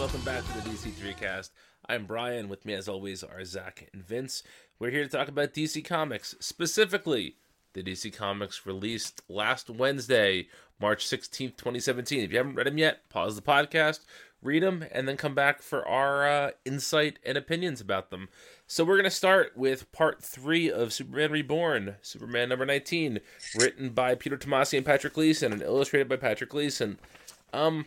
welcome back to the DC3cast. I'm Brian, with me as always are Zach and Vince. We're here to talk about DC Comics, specifically the DC Comics released last Wednesday, March 16th, 2017. If you haven't read them yet, pause the podcast, read them, and then come back for our uh, insight and opinions about them. So we're going to start with part three of Superman Reborn, Superman number 19, written by Peter Tomasi and Patrick Gleason and illustrated by Patrick Gleason. Um,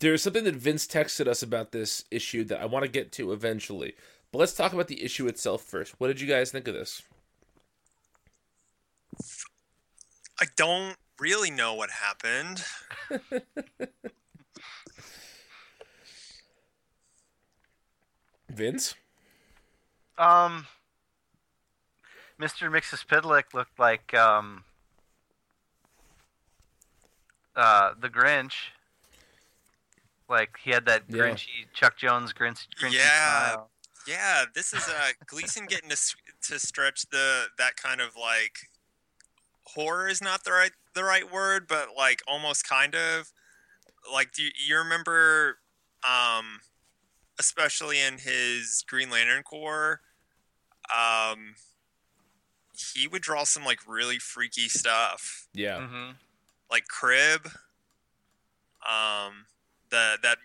there's something that Vince texted us about this issue that I want to get to eventually. But let's talk about the issue itself first. What did you guys think of this? I don't really know what happened. Vince? Um, Mr. Mxyzptlk looked like um, uh, the Grinch. Like he had that Yeah. Grinchy Chuck Jones Grinch, Grinchy Yeah. smile. Yeah, this is uh, Gleason getting to to stretch the that kind of like horror is not the right the right word, but like almost kind of like do you, you remember um especially in his Green Lantern Corps um he would draw some like really freaky stuff Yeah. Mm-hmm. like crib um the that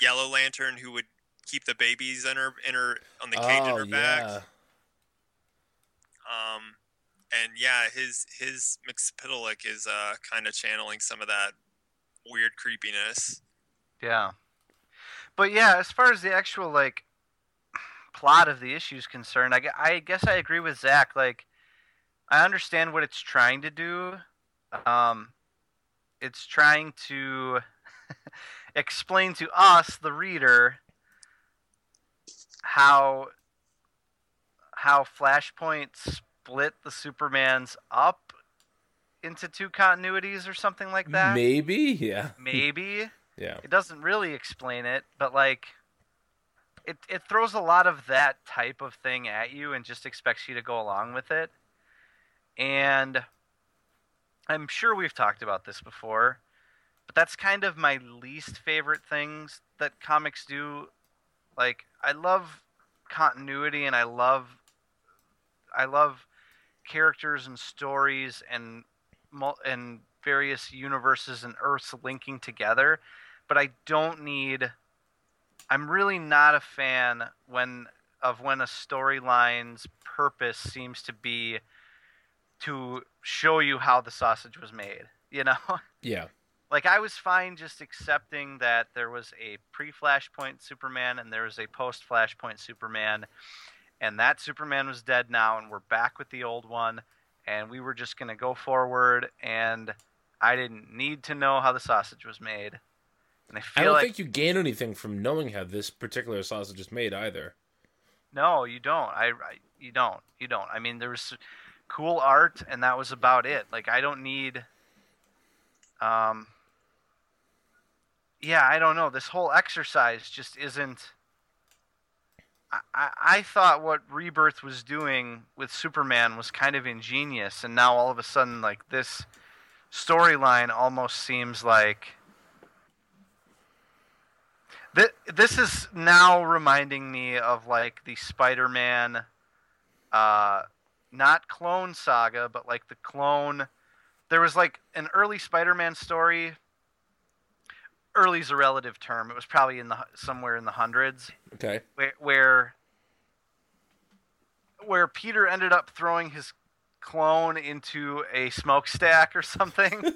yellow lantern who would keep the babies in her in her on the cage in oh, her back yeah. um and yeah his his Mxyzptlk is uh kind of channeling some of that weird creepiness Yeah. But yeah, as far as the actual like plot of the issue is concerned, I, I guess I agree with Zach. Like, I understand what it's trying to do. Um, it's trying to explain to us, the reader, how how Flashpoint split the Supermans up into two continuities or something like that. Maybe? Yeah. Maybe Yeah. it doesn't really explain it, but like it it throws a lot of that type of thing at you and just expects you to go along with it. And I'm sure we've talked about this before, that's kind of my least favorite things that comics do. Like I love continuity and I love I love characters and stories and and various universes and earths linking together but I don't need. I'm really not a fan when of when a storyline's purpose seems to be to show you how the sausage was made. You know, Yeah. Like I was fine just accepting that there was a pre-Flashpoint Superman and there was a post-Flashpoint Superman, and that Superman was dead now, and we're back with the old one, and we were just gonna go forward, and I didn't need to know how the sausage was made. And I feel I don't like think you gain anything from knowing how this particular sausage is made either. no, you don't. I, I you don't. You don't. I mean, there was cool art, and that was about it. Like I don't need. Um. Yeah, I don't know. This whole exercise just isn't. I, I, thought what Rebirth was doing with Superman was kind of ingenious, and now all of a sudden, like this storyline almost seems like Th- this is now reminding me of like the Spider-Man, uh, not clone saga, but like the clone. There was like an early Spider-Man story. Early's a relative term. It was probably in the somewhere in the hundreds Okay. where where where Peter ended up throwing his clone into a smokestack or something.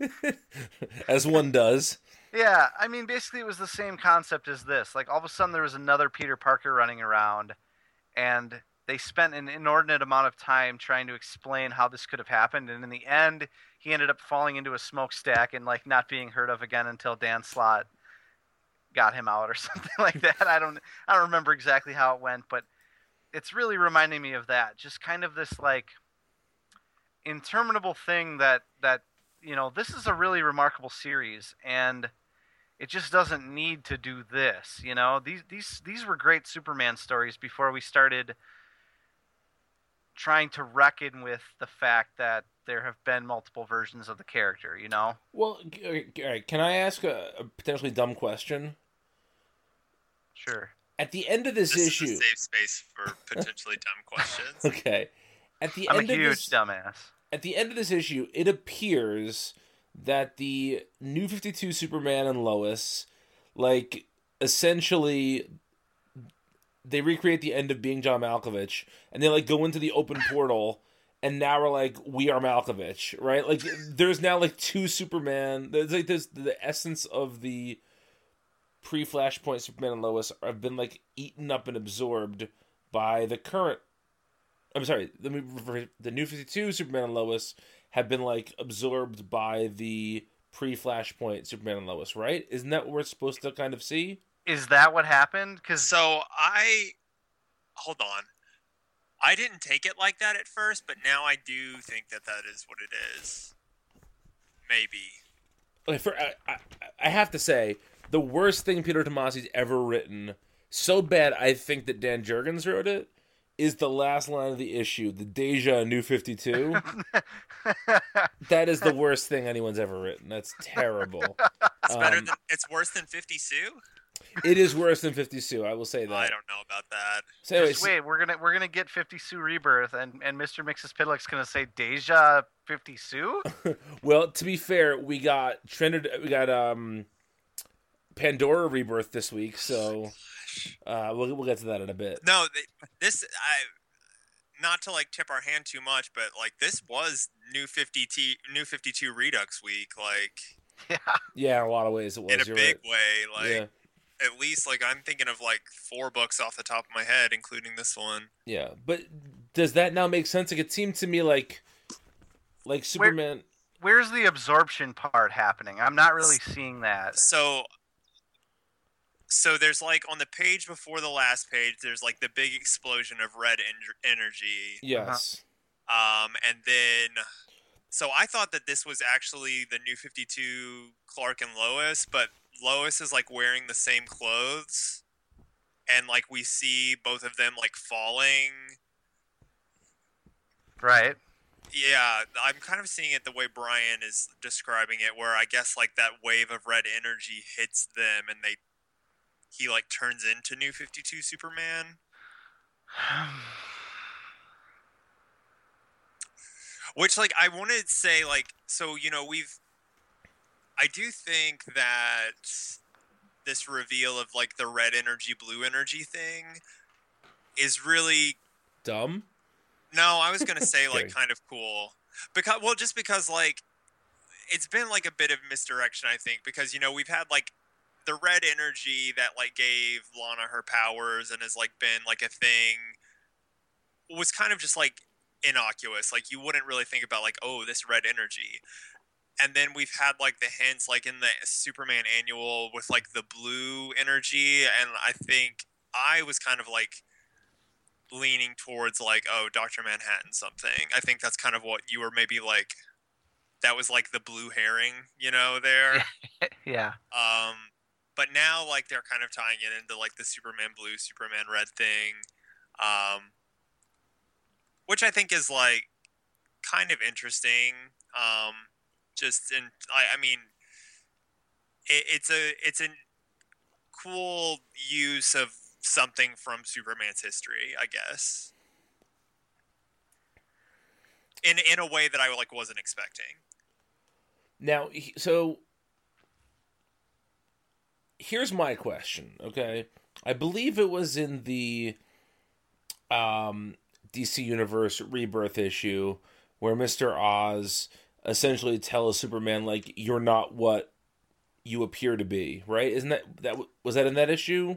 As one does. Yeah, I mean, basically, it was the same concept as this. Like, all of a sudden, there was another Peter Parker running around, and they spent an inordinate amount of time trying to explain how this could have happened. And in the end, he ended up falling into a smokestack and like not being heard of again until Dan Slott got him out or something like that. I don't, I don't remember exactly how it went, but it's really reminding me of that. Just kind of this like interminable thing that that you know this is a really remarkable series and it just doesn't need to do this you know these these these were great superman stories before we started trying to reckon with the fact that there have been multiple versions of the character. You know. Well, all right. Can I ask a, a potentially dumb question? Sure. At the end of this, This issue, is a safe space for potentially dumb questions. okay. At the I'm a end of huge this, dumbass. at the end of this issue, it appears that the new 52 Superman and Lois, like, essentially, they recreate the end of being John Malkovich, and they, like, go into the open portal, and now we're like, we are Malkovich, right? Like, there's now, like, two Superman. There's, like, there's the essence of the pre Flashpoint Superman and Lois have been, like, eaten up and absorbed by the current I'm sorry, the the new 52 Superman and Lois have been like absorbed by the pre-Flashpoint Superman and Lois, right? Isn't that what we're supposed to kind of see? Is that what happened? Because So I hold on. I didn't take it like that at first, but now I do think that that is what it is. Maybe. Okay, for I, I, I have to say, the worst thing Peter Tomasi's ever written, so bad I think that Dan Jurgens wrote it, is the last line of the issue, the Deja New 52. that is the worst thing anyone's ever written. That's terrible. It's better Um, than it's worse than 50 Sue? It is worse than 50 Sue, I will say that. I don't know about that. So anyways, just wait, we're gonna we're gonna get Fifty Sue Rebirth, and and Mr. Mxyzptlk's gonna say Deja Fifty Sue. Well, to be fair, we got trended. we got um Pandora rebirth this week, so uh, we'll we'll get to that in a bit. No, this I not to like tip our hand too much, but like this was new 50 T new 52 Redux week like yeah, Yeah, in a lot of ways it was. in a you're big right. way like yeah, at least like I'm thinking of like four books off the top of my head including this one. yeah. But does that now make sense? Like it seemed to me like like Superman. where's the absorption part happening? I'm not really seeing that. So so there's like on the page before the last page there's like the big explosion of red en- energy Yes. Um, and then, so I thought that this was actually the new 52 Clark and Lois, but Lois is like wearing the same clothes. And like we see both of them like falling. Right. Yeah, I'm kind of seeing it the way Brian is describing it, where I guess like that wave of red energy hits them and they, he like turns into New 52 Superman. Which, like, I wanted to say, like, so, you know, we've. I do think that this reveal of, like, the red energy, blue energy thing is really. Dumb. No, I was going to say, like, kind of cool. Because, well, just because, like, it's been, like, a bit of misdirection, I think, because, you know, we've had, like, the red energy that, like, gave Lana her powers and has, like, been, like, a thing was kind of just, like, innocuous. Like you wouldn't really think about like, oh, this red energy. And then we've had like the hints like in the Superman annual with like the blue energy and I think I was kind of like leaning towards like, oh, Dr. Manhattan something. I think that's kind of what you were maybe like that was like the blue herring, you know, there. yeah. Um, but now like they're kind of tying it into like the Superman blue, Superman red thing, um, which I think is like kind of interesting. Um, just in, I, I mean, it, it's a it's a cool use of something from Superman's history, I guess. In in a way that I like wasn't expecting. Now, so here's my question. Okay, I believe it was in the um, DC Universe Rebirth issue where Mister Oz essentially tell a Superman like you're not what you appear to be. Right? Isn't that that was that in that issue?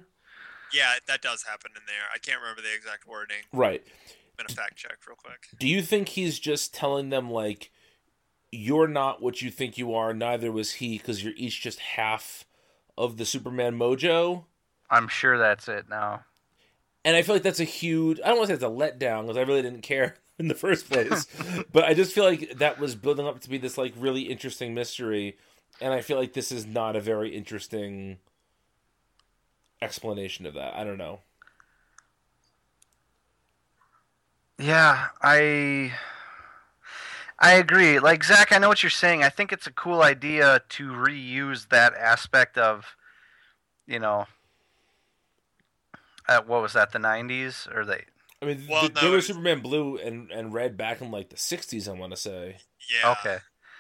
Yeah, that does happen in there. I can't remember the exact wording. Right. I'm gonna fact check real quick. Do you think he's just telling them like you're not what you think you are? Neither was he, because you're each just half of the Superman mojo. I'm sure that's it now. And I feel like that's a huge. I don't want to say it's a letdown because I really didn't care in the first place, but I just feel like that was building up to be this like really interesting mystery, and I feel like this is not a very interesting explanation of that. I don't know. Yeah, I I agree. Like Zach, I know what you're saying. I think it's a cool idea to reuse that aspect of, you know, uh, what was that? The '90s or the I mean, Well, th- no, there was it's- Superman Blue and, and Red back in like the '60s. I want to say. Yeah. okay,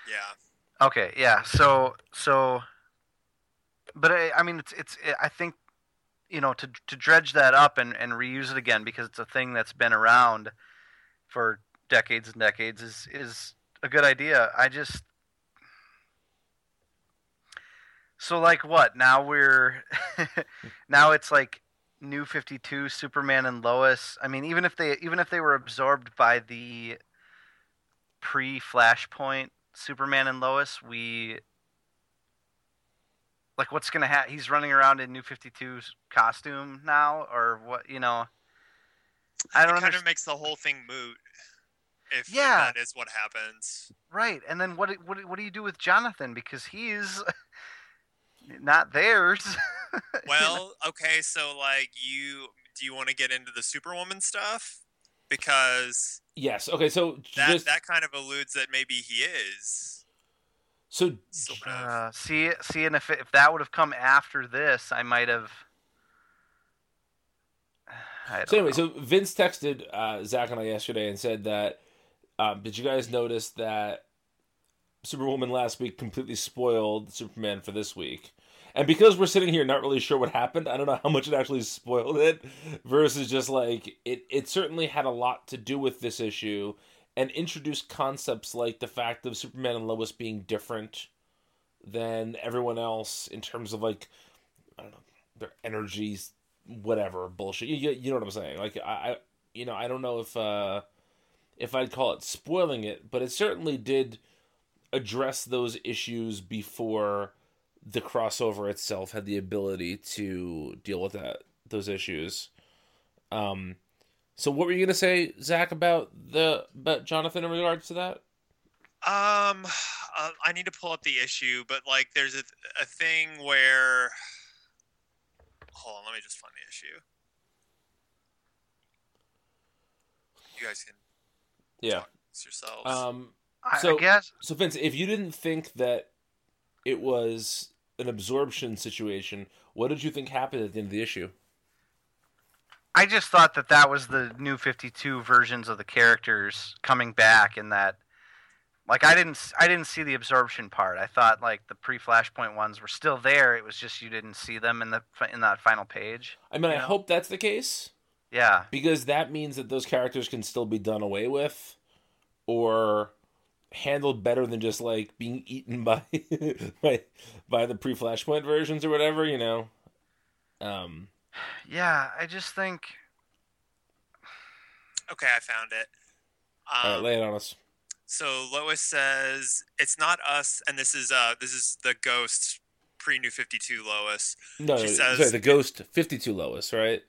Yeah. okay, yeah. So so, but I, I mean, it's it's. I think, you know, to to dredge that up and and reuse it again because it's a thing that's been around for decades and decades is is a good idea. I just so like what now we're now it's like new 52 superman and lois i mean even if they even if they were absorbed by the pre flashpoint superman and lois we like what's gonna happen he's running around in new 52's costume now or what you know i don't it kind understand of makes the whole thing moot. If, if Yeah. that is what happens. Right, and then what? What? What do you do with Jonathan because he's not theirs? Well, okay, so like you do you want to get into the Superwoman stuff? Because Yes. Okay. So that just that kind of alludes that maybe he is so sort of. uh, see, see, and if it, if that would have come after this, I might have. I So anyway, know. so Vince texted uh, Zach and I yesterday and said that um, did you guys notice that Superwoman last week completely spoiled Superman for this week? And because we're sitting here not really sure what happened, I don't know how much it actually spoiled it versus just like it it certainly had a lot to do with this issue and introduced concepts like the fact of Superman and Lois being different than everyone else in terms of like I don't know their energies whatever bullshit. You, you, you know what I'm saying? Like I, I you know I don't know if uh if I'd call it spoiling it, but it certainly did address those issues before the crossover itself had the ability to deal with that those issues. Um so what were you gonna say, Zach, about the about Jonathan in regards to that? Um, uh, I need to pull up the issue, but like, there's a a thing where. Hold on, let me just find the issue. You guys can Yeah. yourselves. Um I, so- I guess So Vince, if you didn't think that it was an absorption situation, what did you think happened at the end of the issue? I just thought that that was the new 52 versions of the characters coming back in that like I didn't I didn't see the absorption part. I thought like the pre-flashpoint ones were still there. It was just you didn't see them in the in that final page. I mean, I Yeah. hope that's the case Yeah. because that means that those characters can still be done away with or handled better than just like being eaten by by, by the pre-flashpoint versions or whatever, you know. Um Yeah, I just think okay, I found it. all right, Um, lay it on us. So Lois says it's not us, and this is uh this is the ghost pre New Fifty Two Lois. No, she says- sorry, the Ghost 52 Lois, right?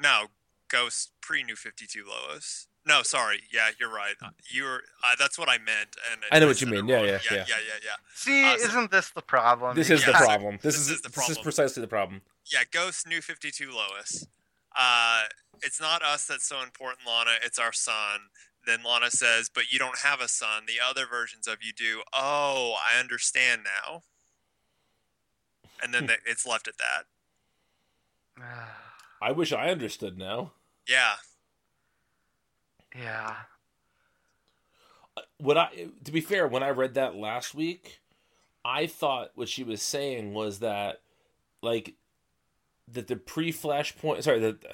No, ghost pre New Fifty Two Lois. No, sorry. Yeah, you're right. You're uh, that's what I meant. And I know what you mean. Yeah, yeah, yeah, yeah. yeah, yeah, yeah. see, Uh, so- isn't this the problem? This You is the problem. This, this is, is the this is precisely the problem. Yeah, Ghost New 52 Lois. Uh, it's not us that's so important, Lana. It's our son. Then Lana says, but you don't have a son. The other versions of you do. Oh, I understand now. And then it's left at that. I wish I understood now. Yeah. Yeah. Uh, what I to be fair, when I read that last week, I thought what she was saying was that like that the pre flashpoint sorry, that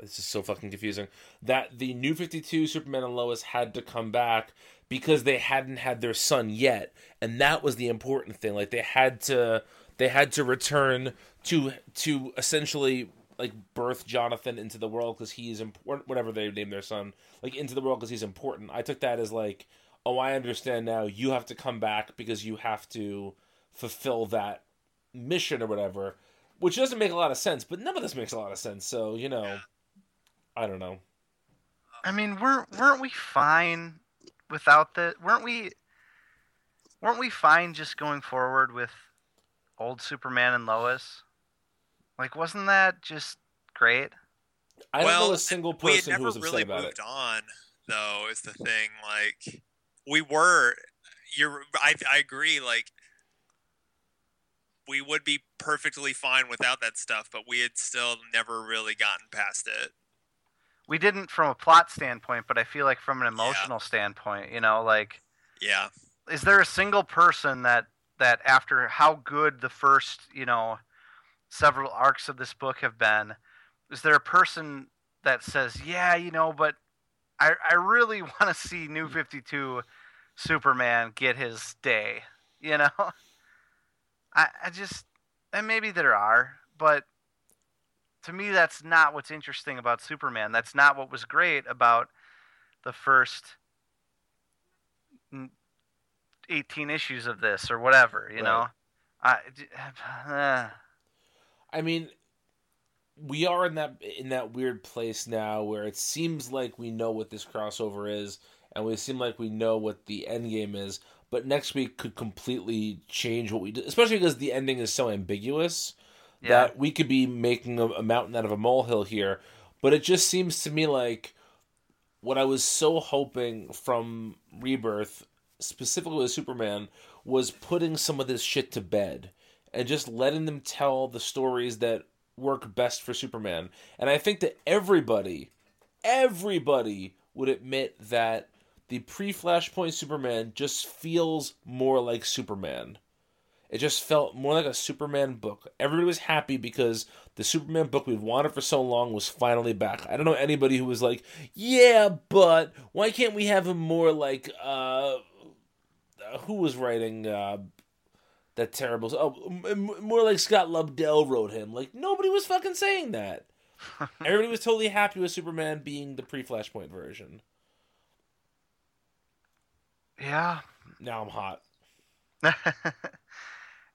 this is so fucking confusing. That the new fifty two Superman and Lois had to come back because they hadn't had their son yet. And that was the important thing. Like they had to they had to return to to essentially like birth Jonathan into the world because he's important. Whatever they name their son, like into the world because he's important. I took that as like, oh, I understand now. You have to come back because you have to fulfill that mission or whatever, which doesn't make a lot of sense. But none of this makes a lot of sense. So you know, I don't know. I mean, weren't weren't we fine without the? Weren't we? Weren't we fine just going forward with old Superman and Lois? Like, wasn't that just great? I don't well, know a single we had person who never was upset really about moved it. on. though is the thing. Like we were, you're. I I agree. Like we would be perfectly fine without that stuff, but we had still never really gotten past it. We didn't from a plot standpoint, but I feel like from an emotional yeah. standpoint, you know, like yeah, is there a single person that that after how good the first, you know, several arcs of this book have been, is there a person that says, "Yeah, you know, but I I really want to see New 52 Superman get his day," you know? I, I just, and maybe there are, but to me, that's not what's interesting about Superman. That's not what was great about the first 18 issues of this or whatever, you right. know? I, uh. I mean, we are in that in that weird place now where it seems like we know what this crossover is and we seem like we know what the end game is but next week could completely change what we do, especially because the ending is so ambiguous yeah. that we could be making a, a mountain out of a molehill here. But it just seems to me like what I was so hoping from Rebirth, specifically with Superman, was putting some of this shit to bed and just letting them tell the stories that work best for Superman. And I think that everybody, everybody would admit that the pre Flashpoint Superman just feels more like Superman. It just felt more like a Superman book. Everybody was happy because the Superman book we've wanted for so long was finally back. I don't know anybody who was like, "Yeah, but why can't we have him more like uh who was writing uh that terrible oh more like Scott Lobdell wrote him." Like nobody was fucking saying that. Everybody was totally happy with Superman being the pre-Flashpoint version. Yeah. Now I'm hot.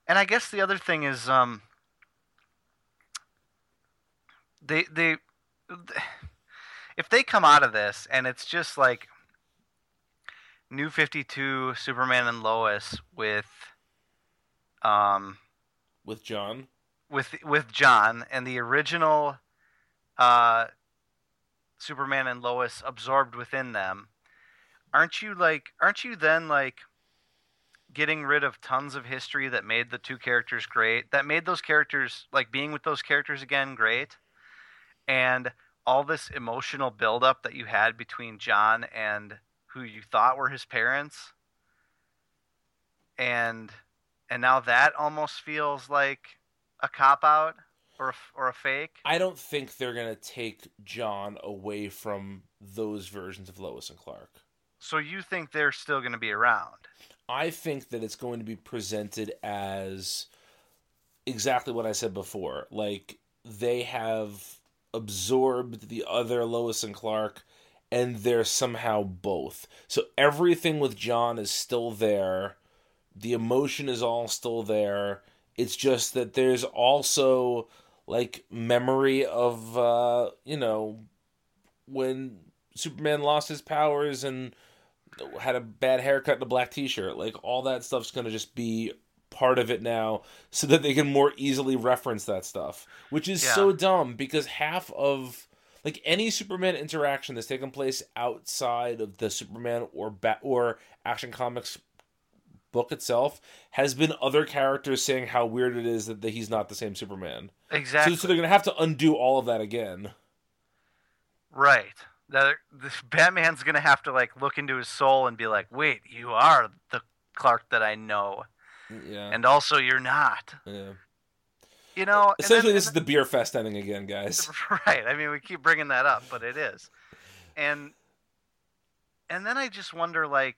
and I guess the other thing is um they they if they come out of this and it's just like New 52 Superman and Lois with um with John. with with Jon and the original uh Superman and Lois absorbed within them. Aren't you like aren't you then like getting rid of tons of history that made the two characters great that made those characters like being with those characters again great? And all this emotional buildup that you had between John and who you thought were his parents? And and now that almost feels like a cop out or a, or a fake i don't think they're going to take John away from those versions of lois and clark so you think they're still going to be around? I think that it's going to be presented as exactly what I said before. Like they have absorbed the other Lois and Clark and they're somehow both. So everything with John is still there. The emotion is all still there. It's just that there's also like memory of uh, you know, when Superman lost his powers and had a bad haircut and a black t-shirt like all that stuff's going to just be part of it now so that they can more easily reference that stuff which is yeah. so dumb because half of like any superman interaction that's taken place outside of the superman or bat or action comics book itself has been other characters saying how weird it is that, that he's not the same superman exactly so, so they're going to have to undo all of that again right that Batman's gonna have to like look into his soul and be like, "Wait, you are the Clark that I know." Yeah. And also, you're not. Yeah. You know, essentially, then, this is the beer fest ending again, guys. Right. I mean, we keep bringing that up, but it is, and and then I just wonder, like,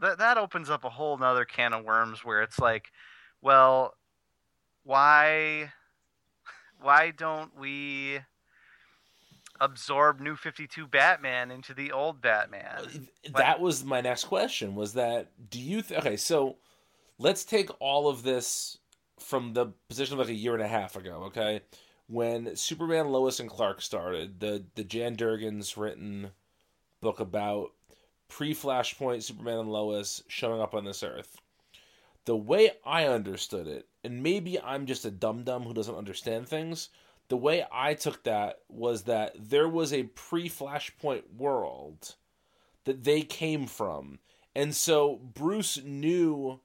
that that opens up a whole nother can of worms where it's like, well, why, why don't we? absorb New Fifty Two Batman into the old Batman. That was my next question. Was that do you th- okay? So let's take all of this from the position of like a year and a half ago. Okay, when Superman, Lois, and Clark started the the Dan Jurgens written book about pre Flashpoint Superman and Lois showing up on this Earth. The way I understood it, and maybe I'm just a dum dum who doesn't understand things, the way I took that was that there was a pre Flashpoint world that they came from. And so Bruce knew.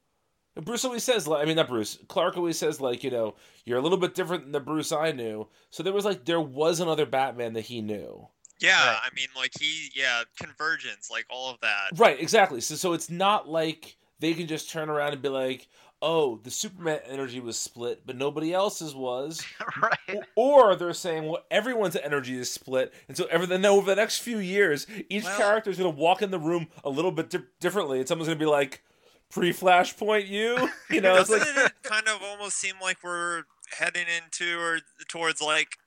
Bruce always says, I mean, not Bruce. Clark always says, like, you know, you're a little bit different than the Bruce I knew. So there was, like, there was another Batman that he knew. Yeah, Right. I mean, like he, yeah, convergence, like all of that. Right, exactly. So, so it's not like they can just turn around and be like, oh, the Superman energy was split, but nobody else's was. right. Or they're saying, well, everyone's energy is split, and so every then over the next few years, each Well- character is going to walk in the room a little bit di- differently, and someone's going to be like, "Pre-Flashpoint, you," you know, it's Doesn't like, it kind of almost seem like we're heading into or towards like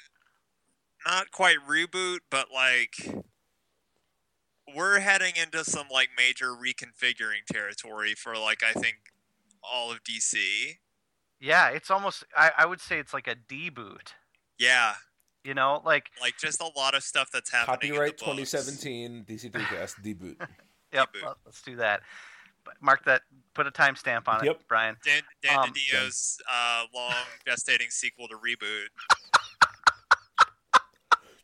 not quite reboot, but like we're heading into some like major reconfiguring territory for like I think all of DC. Yeah, it's almost. I, I would say it's like a deboot. Yeah, You know, like like just a lot of stuff that's happening. copyright 2017 DC3cast deboot. yep. Reboot. well, let's do that. Mark that. Put a timestamp on it, Yep. Brian. Dan, Dan Um, DiDio's uh, long gestating sequel to Reboot.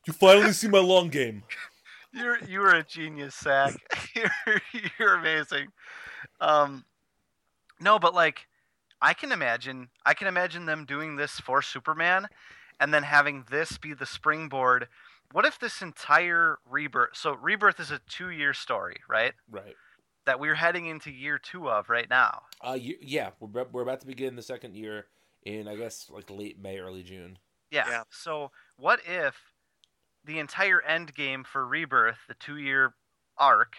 You finally see my long game. You're you were a genius, Zach. you're you're amazing. Um, no, but like, I can imagine. I can imagine them doing this for Superman, and then having this be the springboard. What if this entire rebirth? So rebirth is a two-year story, right? Right. That we're heading into year two of right now. Uh, yeah, we're we're about to begin the second year in I guess like late May, early June. Yeah. Yeah. So what if the entire end game for Rebirth, the two year arc,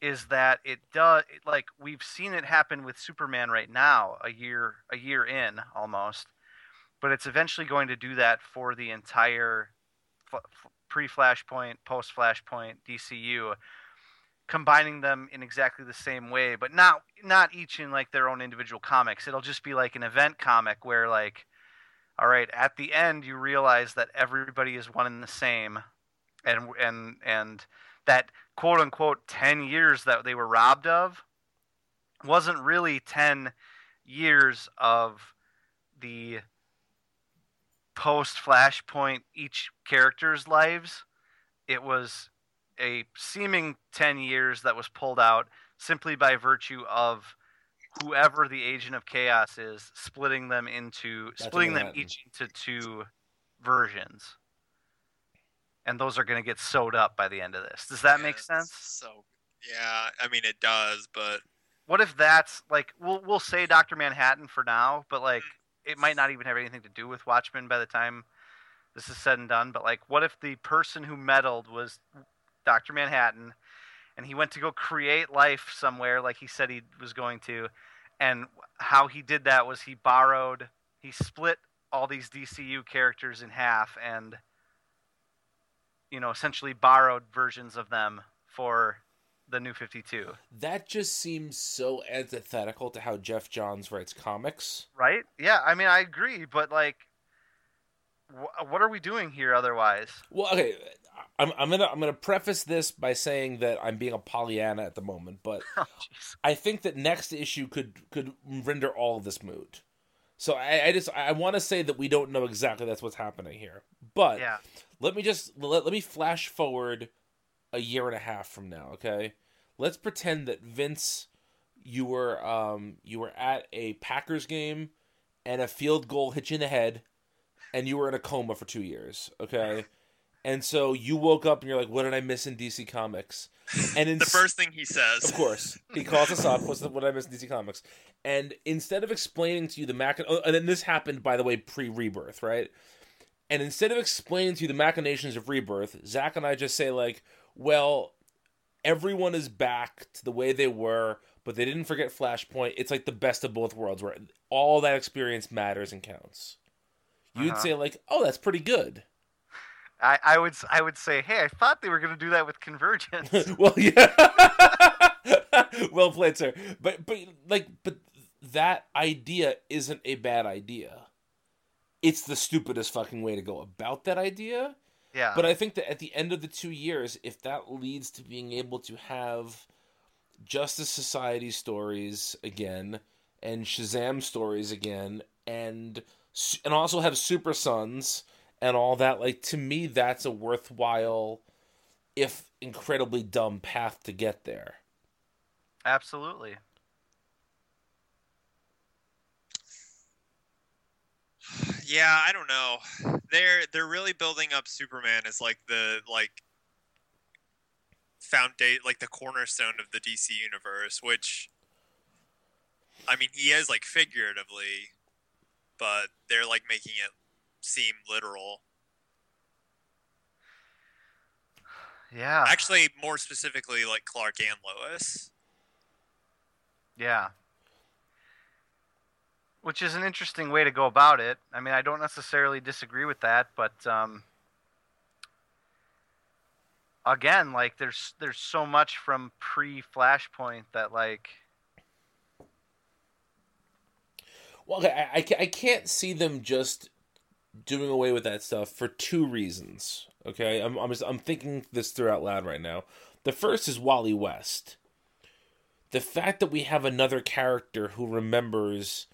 is that it does like we've seen it happen with Superman right now, a year a year in almost, but it's eventually going to do that for the entire pre Flashpoint, post Flashpoint DCU, combining them in exactly the same way, but not not each in like their own individual comics. It'll just be like an event comic where like all right at the end you realize that everybody is one and the same and and and that quote unquote 10 years that they were robbed of wasn't really 10 years of the post flashpoint each character's lives. It was a seeming 10 years that was pulled out simply by virtue of whoever the agent of chaos is splitting them into That's splitting them Manhattan. each into two versions and those are going to get sewed up by the end of this does that Yeah, make sense So yeah, I mean it does, but what if that's like we'll we'll say Doctor Manhattan for now, but like mm. it might not even have anything to do with Watchmen by the time this is said and done. But like, what if the person who meddled was Doctor Manhattan, and he went to go create life somewhere, like he said he was going to, and how he did that was he borrowed, he split all these DCU characters in half, and you know essentially borrowed versions of them for the New Fifty Two. That just seems so antithetical to how Geoff Johns writes comics. Right? Yeah, I mean, I agree, but like, wh- what are we doing here otherwise? Well, okay, I'm, I'm gonna I'm gonna preface this by saying that I'm being a Pollyanna at the moment, but Oh. I think that next issue could could render all of this moot. So I, I just I want to say that we don't know exactly that's what's happening here, but Yeah, let me just let, let me flash forward a year and a half from now okay let's pretend that vince you were um you were at a packers game and a field goal hit you in the head and you were in a coma for two years okay and so you woke up and you're like what did i miss in dc comics and in the first thing he says, of course, he calls us up. What's the, what I miss in DC Comics? And instead of explaining to you the Mac, oh, and then this happened by the way pre-rebirth, right? And instead of explaining to you the machinations of rebirth, Zach and I just say like, well, everyone is back to the way they were, but they didn't forget Flashpoint. It's like the best of both worlds, where all that experience matters and counts. You'd Uh-huh. say like, oh, that's pretty good. I, I would I would say, hey, I thought they were going to do that with Convergence. well, yeah. well played, sir. But but like but that idea isn't a bad idea. It's the stupidest fucking way to go about that idea. yeah, But I think that at the end of the two years, if that leads to being able to have Justice Society stories again and Shazam stories again, and and also have Super Sons and all that. Like to me, that's a worthwhile, if incredibly dumb, path to get there. Absolutely. Yeah, I don't know. They're they're really building up Superman as like the like foundation, like the cornerstone of the DC universe. Which, I mean, he is like figuratively, but they're like making it seem literal. Yeah. Actually, more specifically, like Clark and Lois. Yeah. Which is an interesting way to go about it. I mean, I don't necessarily disagree with that, but um, again, like there's there's so much from pre Flashpoint that like Well, okay, I, I, I can't see them just doing away with that stuff for two reasons. Okay, I'm I'm, just, I'm thinking this through out loud right now. The first is Wally West. The fact that we have another character who remembers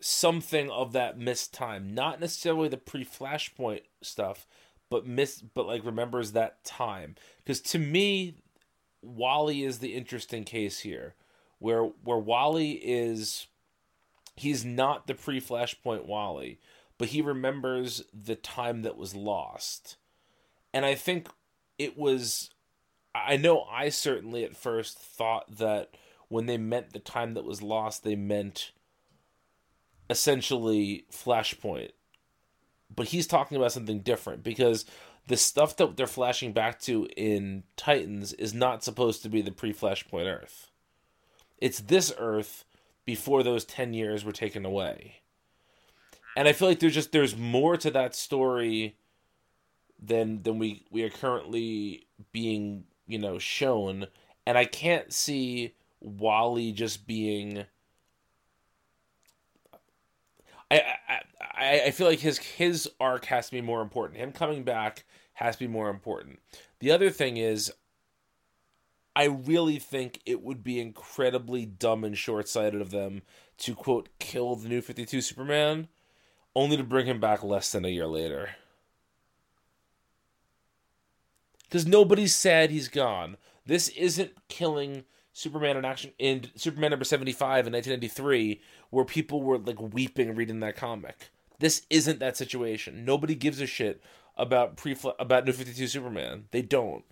something of that missed time, not necessarily the pre-Flashpoint stuff, but miss, but like remembers that time. Because to me, Wally is the interesting case here, where where Wally is he's not the pre Flashpoint Wally, but he remembers the time that was lost. And I think it was I know I certainly at first thought that when they meant the time that was lost, they meant essentially Flashpoint. But he's talking about something different because the stuff that they're flashing back to in Titans is not supposed to be the pre Flashpoint Earth. It's this Earth before those 10 years were taken away. And I feel like there's just there's more to that story than than we we are currently being, you know, shown and I can't see Wally just being I, I I feel like his his arc has to be more important. Him coming back has to be more important. The other thing is I really think it would be incredibly dumb and short sighted of them to quote kill the new 52 Superman only to bring him back less than a year later. Because nobody said he's gone. This isn't killing Superman in action in Superman number 75 in 1993 where people were like weeping reading that comic. This isn't that situation. Nobody gives a shit about pre about New 52 Superman. They don't.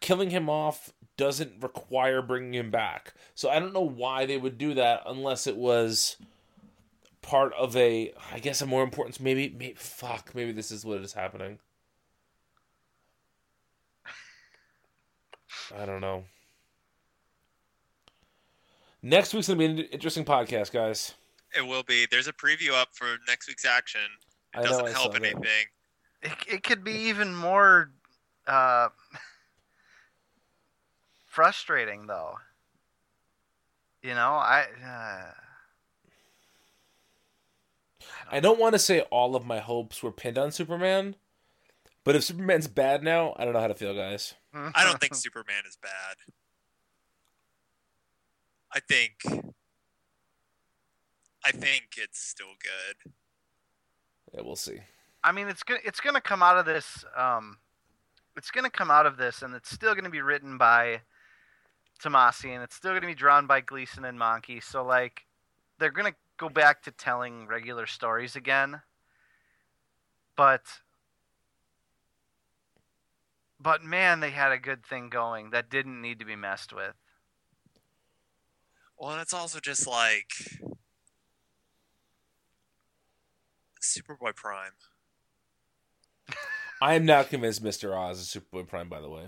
Killing him off doesn't require bringing him back. So I don't know why they would do that unless it was part of a I guess a more important maybe maybe fuck maybe this is what is happening. I don't know. Next week's gonna be an interesting podcast, guys. It will be. There's a preview up for next week's action. It I doesn't I help saw that. anything. it, it could be even more uh, frustrating though. You know, I uh, I don't want to say all of my hopes were pinned on Superman, but if Superman's bad now, I don't know how to feel, guys. I don't think Superman is bad. I think I think it's still good. Yeah, we'll see. I mean, it's gonna it's gonna come out of this. Um, it's gonna come out of this, and it's still gonna be written by Tomasi, and it's still gonna be drawn by Gleason and Mahnke. So like, they're gonna go back to telling regular stories again. But but man, they had a good thing going that didn't need to be messed with. Well, and it's also just like Superboy Prime. I am not convinced Mr. Oz is Superboy Prime. By the way,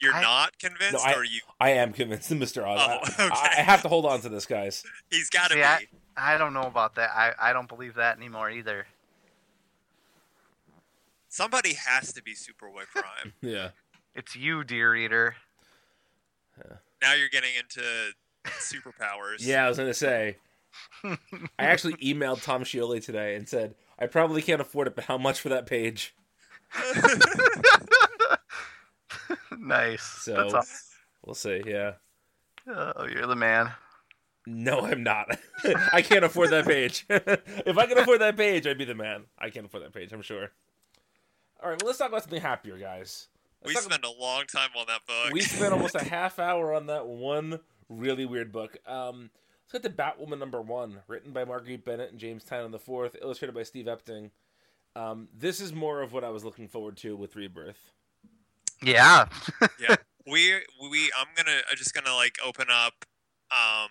You're I- not convinced, No, I- or you? I am convinced of Mr. Oz. Oh, I- Oh, okay. I have to hold on to this, guys. He's got to See, be. I- I don't know about that. I, I don't believe that anymore either. Somebody has to be Superboy Prime. Yeah. It's you, dear eater. now you're getting into superpowers. Yeah, I was gonna say. I actually emailed Tom Scioli today and said I probably can't afford it, but how much for that page? nice. So- That's awesome. We'll see. Yeah. Oh, you're the man. No, I'm not. I can't afford that page. if I could afford that page, I'd be the man. I can't afford that page, I'm sure. All right, well, let's talk about something happier, guys. We Let's talk- spent a long time on that book. we spent almost a half hour on that one really weird book. Um, let's get to Batwoman number one, written by Marguerite Bennett and James Tynion the fourth, illustrated by Steve Epting. Um, this is more of what I was looking forward to with Rebirth. Yeah. yeah we we i'm gonna i'm just gonna like open up um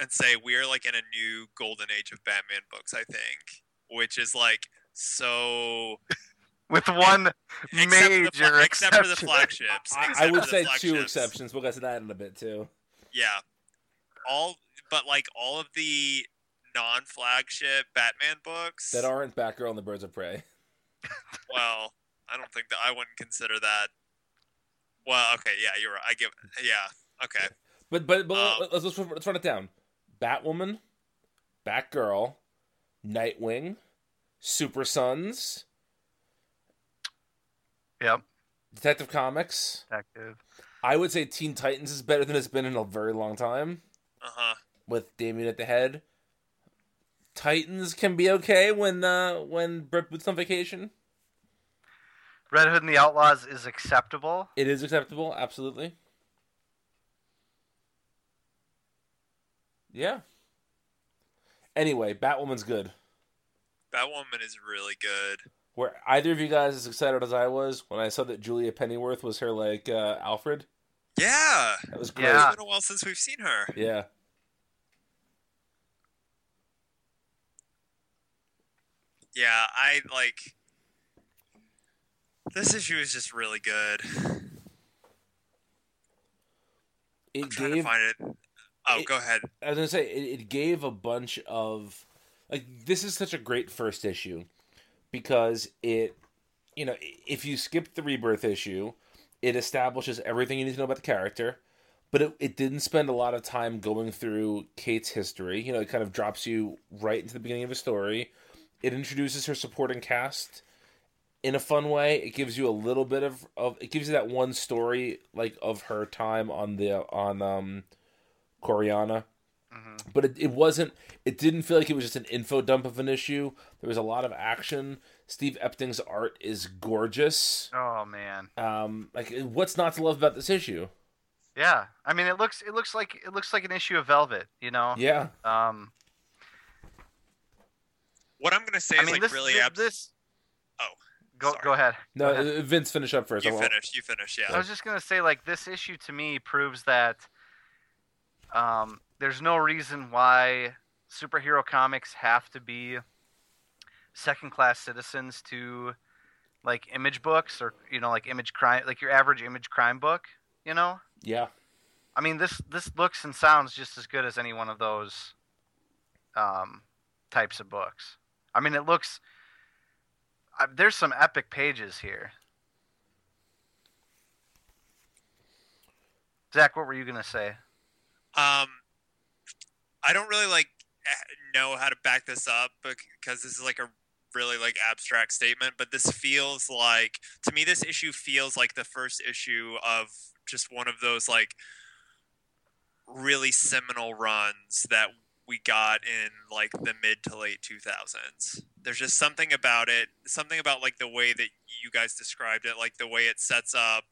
and say we're like in a new golden age of batman books i think which is like so With one except for the, major fla- except for the flagships I, I would for the say two exceptions. We'll get to that in a bit too. yeah all but like all of the non-flagship batman books That aren't Batgirl and the Birds of Prey. well i don't think that i wouldn't consider that well okay yeah you're right i give yeah okay But but, but Um, let's, let's let's run it down. Batwoman, Batgirl, Nightwing, Super Sons, Yep. Detective Comics. Detective. I would say Teen Titans is better than it's been in a very long time uh-huh with Damian at the head. Titans can be okay when uh when Brett Booth's on vacation. Red Hood and the Outlaws is acceptable. It is acceptable, absolutely. Yeah. Anyway, Batwoman's good. batwoman is really good Were either of you guys as excited as I was when I saw that Julia Pennyworth was her like uh, Alfred? yeah That was great. Yeah. It's been a while since we've seen her. Yeah. Yeah, I like. This issue is just really good. It I'm trying gave to find it. Oh, it- go ahead. I was gonna say it, it gave a bunch of like this is such a great first issue because it you know if you skip the rebirth issue it establishes everything you need to know about the character but it, it didn't spend a lot of time going through kate's history. You know it kind of drops you right into the beginning of a story. It introduces her supporting cast in a fun way. It gives you a little bit of, of it gives you that one story like of her time on the on um Coryana hmm but it, it wasn't it didn't feel like it was just an info dump of an issue there was a lot of action steve epting's art is gorgeous Oh man. um like what's not to love about this issue Yeah. I mean, it looks it looks like it looks like an issue of Velvet. You know. yeah Um. What I'm gonna say I is mean, like this really this, abs- this. Oh, Go sorry. go ahead. no Go ahead. uh, vince finish up first You won't- finish. You finish. Yeah. I was just gonna say, like, this issue to me proves that um, there's no reason why superhero comics have to be second-class citizens to like image books or you know like image crime, like your average image crime book. You know, yeah I mean this this looks and sounds just as good as any one of those um, types of books. I mean, it looks. Uh, there's some epic pages here. Zach, what were you gonna say? Um, I don't really like know how to back this up because this is like a really like abstract statement, but this feels like to me this issue feels like the first issue of just one of those like really seminal runs that we got in like the mid to late 2000s. There's just something about it, something about like the way that you guys described it, like the way it sets up,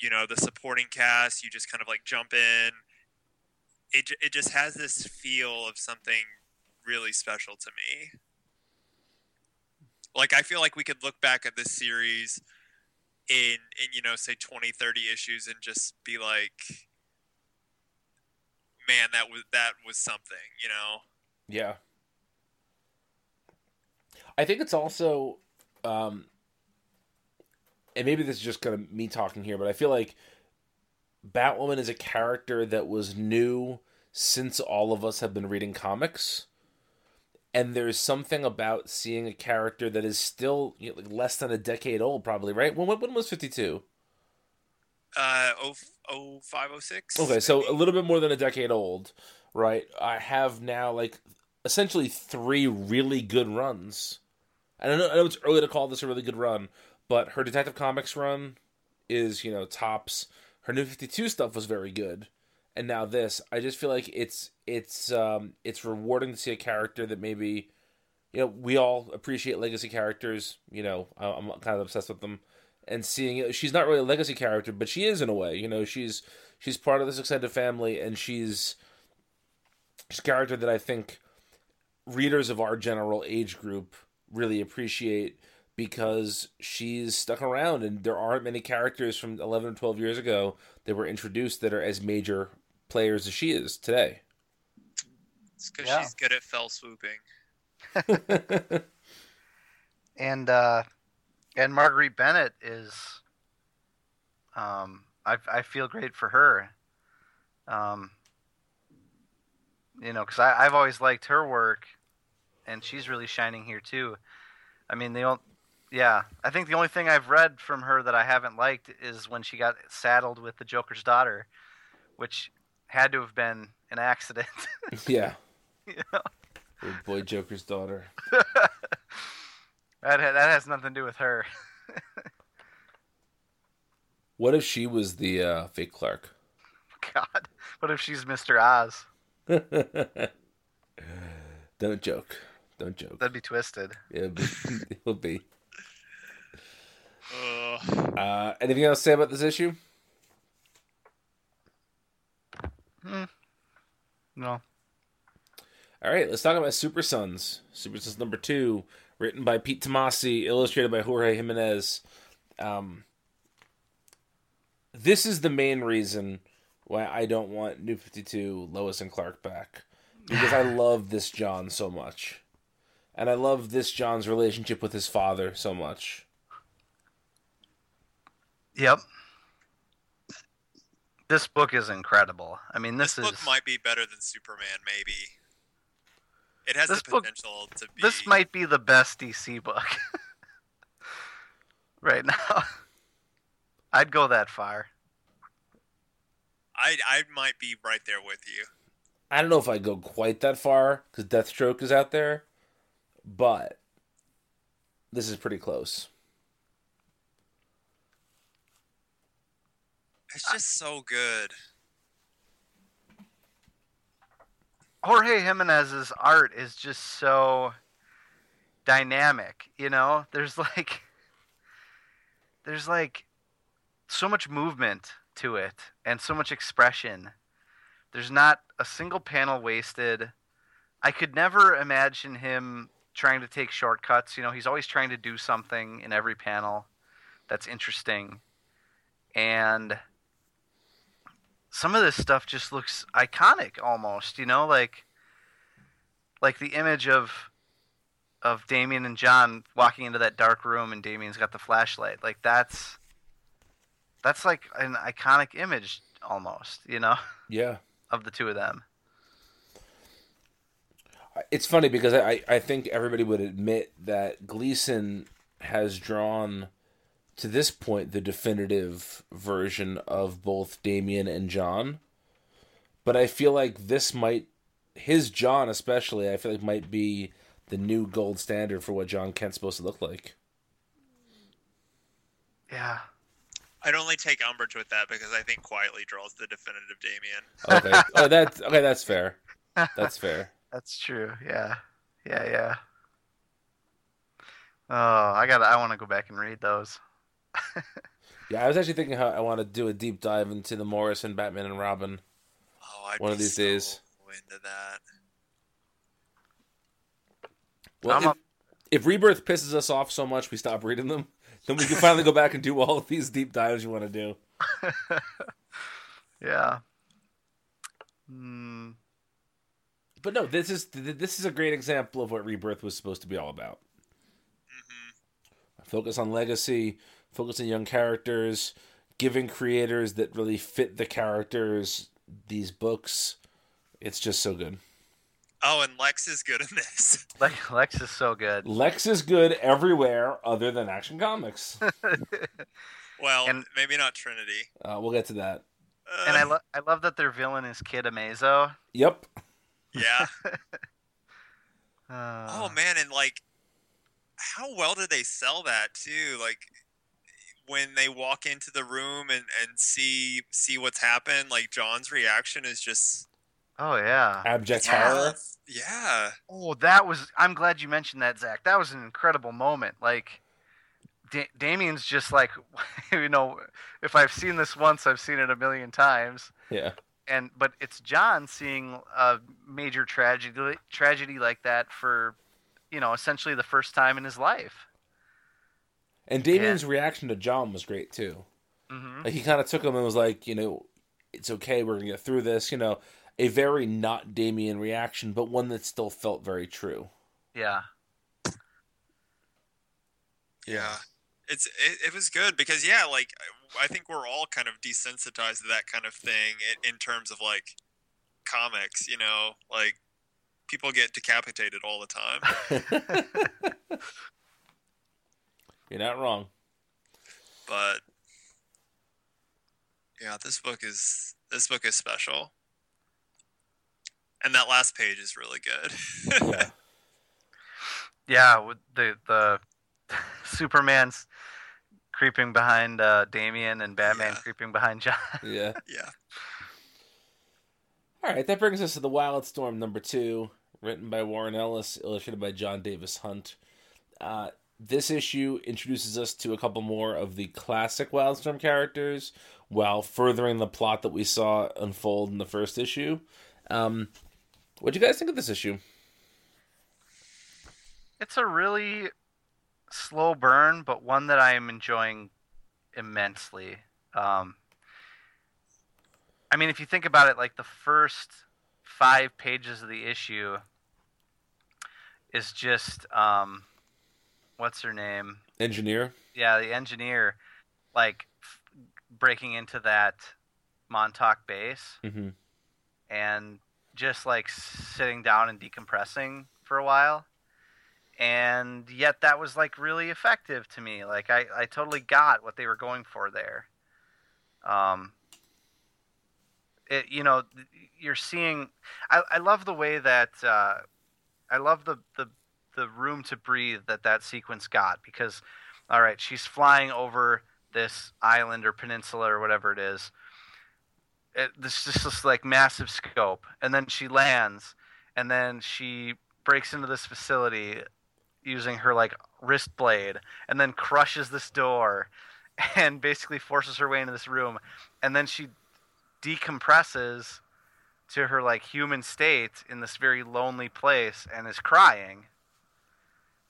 you know, the supporting cast, you just kind of like jump in. It it just has this feel of something really special to me. Like I feel like we could look back at this series in in you know say 20 30 issues and just be like man that was that was something you know yeah i think it's also um and maybe this is just kind of me talking here but i feel like batwoman is a character that was new since all of us have been reading comics and there's something about seeing a character that is still you know, like less than a decade old probably right when, when was 52 uh oh oh five oh six Okay, so a little bit more than a decade old, right? I have now like essentially three really good runs. And I know, I know it's early to call this a really good run, but her Detective Comics run is, you know, tops. Her New 52 stuff was very good. and now this. I just feel like it's it's um it's rewarding to see a character that maybe you know we all appreciate legacy characters. You know, I'm kind of obsessed with them, and seeing she's not really a legacy character, but she is in a way. You know, she's she's part of this extended family, and she's she's a character that I think readers of our general age group really appreciate because she's stuck around and there aren't many characters from 11 or 12 years ago that were introduced that are as major players as she is today. It's because Yeah. she's good at fell swooping. and uh, and Marguerite Bennett is, um, I I feel great for her, um, you know, because I I've always liked her work, and she's really shining here too. I mean, the only, yeah, I think the only thing I've read from her that I haven't liked is when she got saddled with the Joker's daughter, which had to have been an accident. yeah. you know? Boy, Joker's daughter. that ha- that has nothing to do with her. What if she was the uh, fake Clark? God, what if she's Mr. Oz? Don't joke. Don't joke. That'd be twisted. It'll be. It'll be. Ugh. Uh, anything else to say about this issue? No. All right, let's talk about Super Sons. Super Sons number two, written by Pete Tomasi, illustrated by Jorge Jimenez. Um, this is the main reason why I don't want New Fifty Two Lois and Clark back because I love this Jon so much, and I love this Jon's relationship with his father so much. Yep. This book is incredible. I mean, this, is book might be better than Superman. Maybe it has This the book- potential to be. this might be the best DC book right now. I'd go that far. I I might be right there with you. I don't know if I go quite that far because Deathstroke is out there, but this is pretty close. It's just so good. Jorge Jimenez's art is just so dynamic, you know? There's like there's like so much movement to it and so much expression. There's not a single panel wasted. I could never imagine him trying to take shortcuts, you know, he's always trying to do something in every panel that's interesting. And some of this stuff just looks iconic almost, you know, like like the image of of Damian and Jon walking into that dark room and Damian's got the flashlight. Like that's that's like an iconic image almost, you know, Yeah. of the two of them. It's funny because I, I think everybody would admit that Gleason has drawn to this point the definitive version of both Damian and Jon. But I feel like this might his Jon especially, I feel like might be the new gold standard for what Jon Kent's supposed to look like. Yeah. I'd only take umbrage with that because I think Quitely draws the definitive Damian. Okay. oh that's okay, that's fair. That's fair. That's true. Yeah. Yeah, yeah. Oh, I got to I want to go back and read those. Yeah, I was actually thinking how I want to do a deep dive into the Morrison Batman and Robin. Oh, I'd One of these so days. into that. Well, if, up- if Rebirth pisses us off so much we stop reading them, then we can finally go back and do all of these deep dives you want to do. Yeah. Hmm. But no, this is this is a great example of what Rebirth was supposed to be all about. hmm Focus on legacy, focus on young characters, giving creators that really fit the characters these books. It's just so good. Oh, and Lex is good in this. Lex, Lex is so good. Lex is good everywhere other than Action Comics. Well, And- maybe not Trinity. Uh, we'll get to that. Uh, and I, lo- I love that their villain is Kid Amazo. Yep. yeah. Uh, Oh man, and like, how well did they sell that too? Like, when they walk into the room and and see see what's happened, like Jon's reaction is just Oh yeah. Abject yeah, horror. yeah. Oh, that was. I'm glad you mentioned that, Zach. That was an incredible moment. Like, da- Damian's just like, you know, if I've seen this once, I've seen it a million times. Yeah. And but it's Jon seeing a major tragedy tragedy like that for, you know, essentially the first time in his life. And Damian's reaction to Jon was great too. hmm Like he kind of took him and was like, you know, it's okay, we're gonna get through this. You know, a very not Damian reaction, but one that still felt very true. Yeah. Yeah. It's it, it was good because yeah, like I think we're all kind of desensitized to that kind of thing in, in terms of like comics, you know, like people get decapitated all the time. You're not wrong. but yeah, this book is this book is special. And that last page is really good. Yeah. Yeah. With the the Superman's creeping behind uh, Damian and Batman Yeah. creeping behind Jon. yeah. yeah. All right, that brings us to the Wild Storm number two, written by Warren Ellis, illustrated by Jon Davis-Hunt. Uh, this issue introduces us to a couple more of the classic Wildstorm characters, while furthering the plot that we saw unfold in the first issue. Um, what do you guys think of this issue? It's a really slow burn, but one that I am enjoying immensely. Um, I mean, if you think about it, like the first five pages of the issue is just um, what's her name? Engineer? Yeah, the engineer, like f- breaking into that Montauk base Mm-hmm. and just like sitting down and decompressing for a while. And yet that was like really effective to me. Like I, I totally got what they were going for there. Um, it, you know, you're seeing, I, I love the way that, uh, I love the, the, the room to breathe that that sequence got because, all right, she's flying over this island or peninsula or whatever it is. It, this just like massive scope. And then she lands and then she breaks into this facility using her like wrist blade and then crushes this door and basically forces her way into this room. And then she decompresses to her like human state in this very lonely place and is crying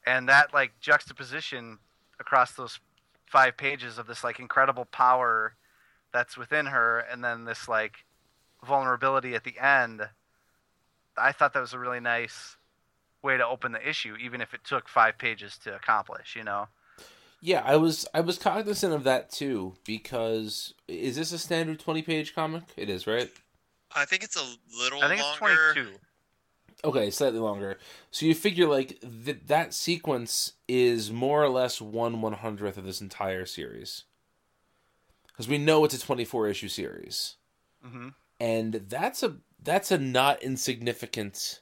and that like juxtaposition across those five pages of this like incredible power that's within her and then this like vulnerability at the end i thought that was a really nice way to open the issue even if it took five pages to accomplish you know Yeah, I was I was cognizant of that too because is this a standard twenty page comic? It is, right? I think it's a little i think longer. it's 22 Okay, slightly longer. So you figure like th- that sequence is more or less one one hundredth of this entire series, because we know it's a twenty four issue series, hmm and that's a that's a not insignificant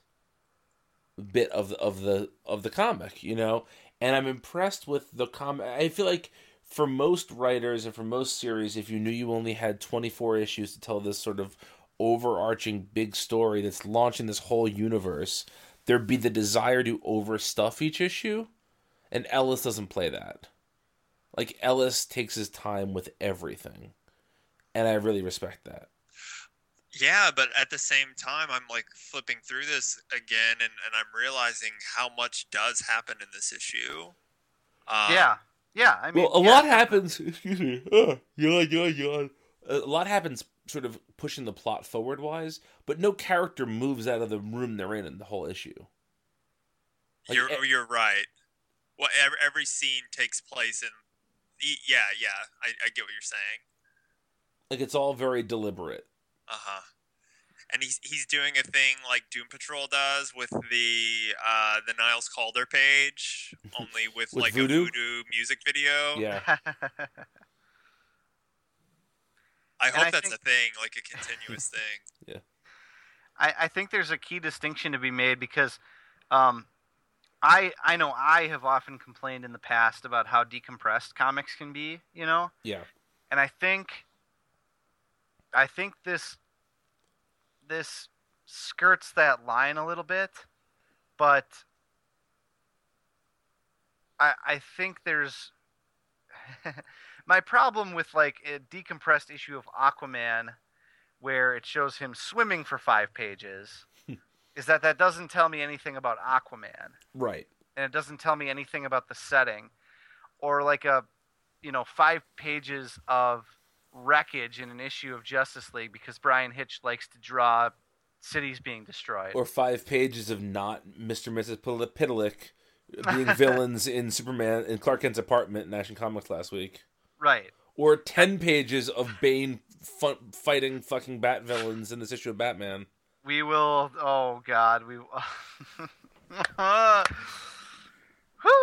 bit of the, of the of the comic, you know. And I'm impressed with the comic. I feel like for most writers and for most series, if you knew you only had 24 issues to tell this sort of overarching big story that's launching this whole universe, there'd be the desire to overstuff each issue. And Ellis doesn't play that. Like Ellis takes his time with everything. And I really respect that. Yeah, but at the same time, I'm like flipping through this again, and, and I'm realizing how much does happen in this issue. Um, yeah yeah i mean well, a yeah, lot happens. Excuse me. Uh, yawn, yawn, yawn. A lot happens, sort of pushing the plot forward wise, but no character moves out of the room they're in in the whole issue. Like, you're e- you're right. Well, every, every scene takes place in. Yeah, yeah, I, I get what you're saying. Like it's all very deliberate. Uh huh. And he's he's doing a thing like Doom Patrol does with the uh, the Niles Caulder page, only with, With like Voodoo? a voodoo music video. Yeah, I hope I that's think- a thing, like a continuous thing. I, I think there's a key distinction to be made because um, I I know I have often complained in the past about how decompressed comics can be, you know, Yeah. and I think I think this this skirts that line a little bit, but I I think there's my problem with like a decompressed issue of Aquaman where it shows him swimming for 5 pages hmm. is that that doesn't tell me anything about Aquaman Right. and it doesn't tell me anything about the setting or like a you know five pages of wreckage in an issue of justice league because Bryan Hitch likes to draw cities being destroyed Or five pages of not Mr. and Mrs. Mxyzptlk being villains in Superman in Clark Kent's apartment in Action Comics last week. Right Or ten pages of Bane fun- fighting fucking Bat villains in this issue of Batman. we will oh god we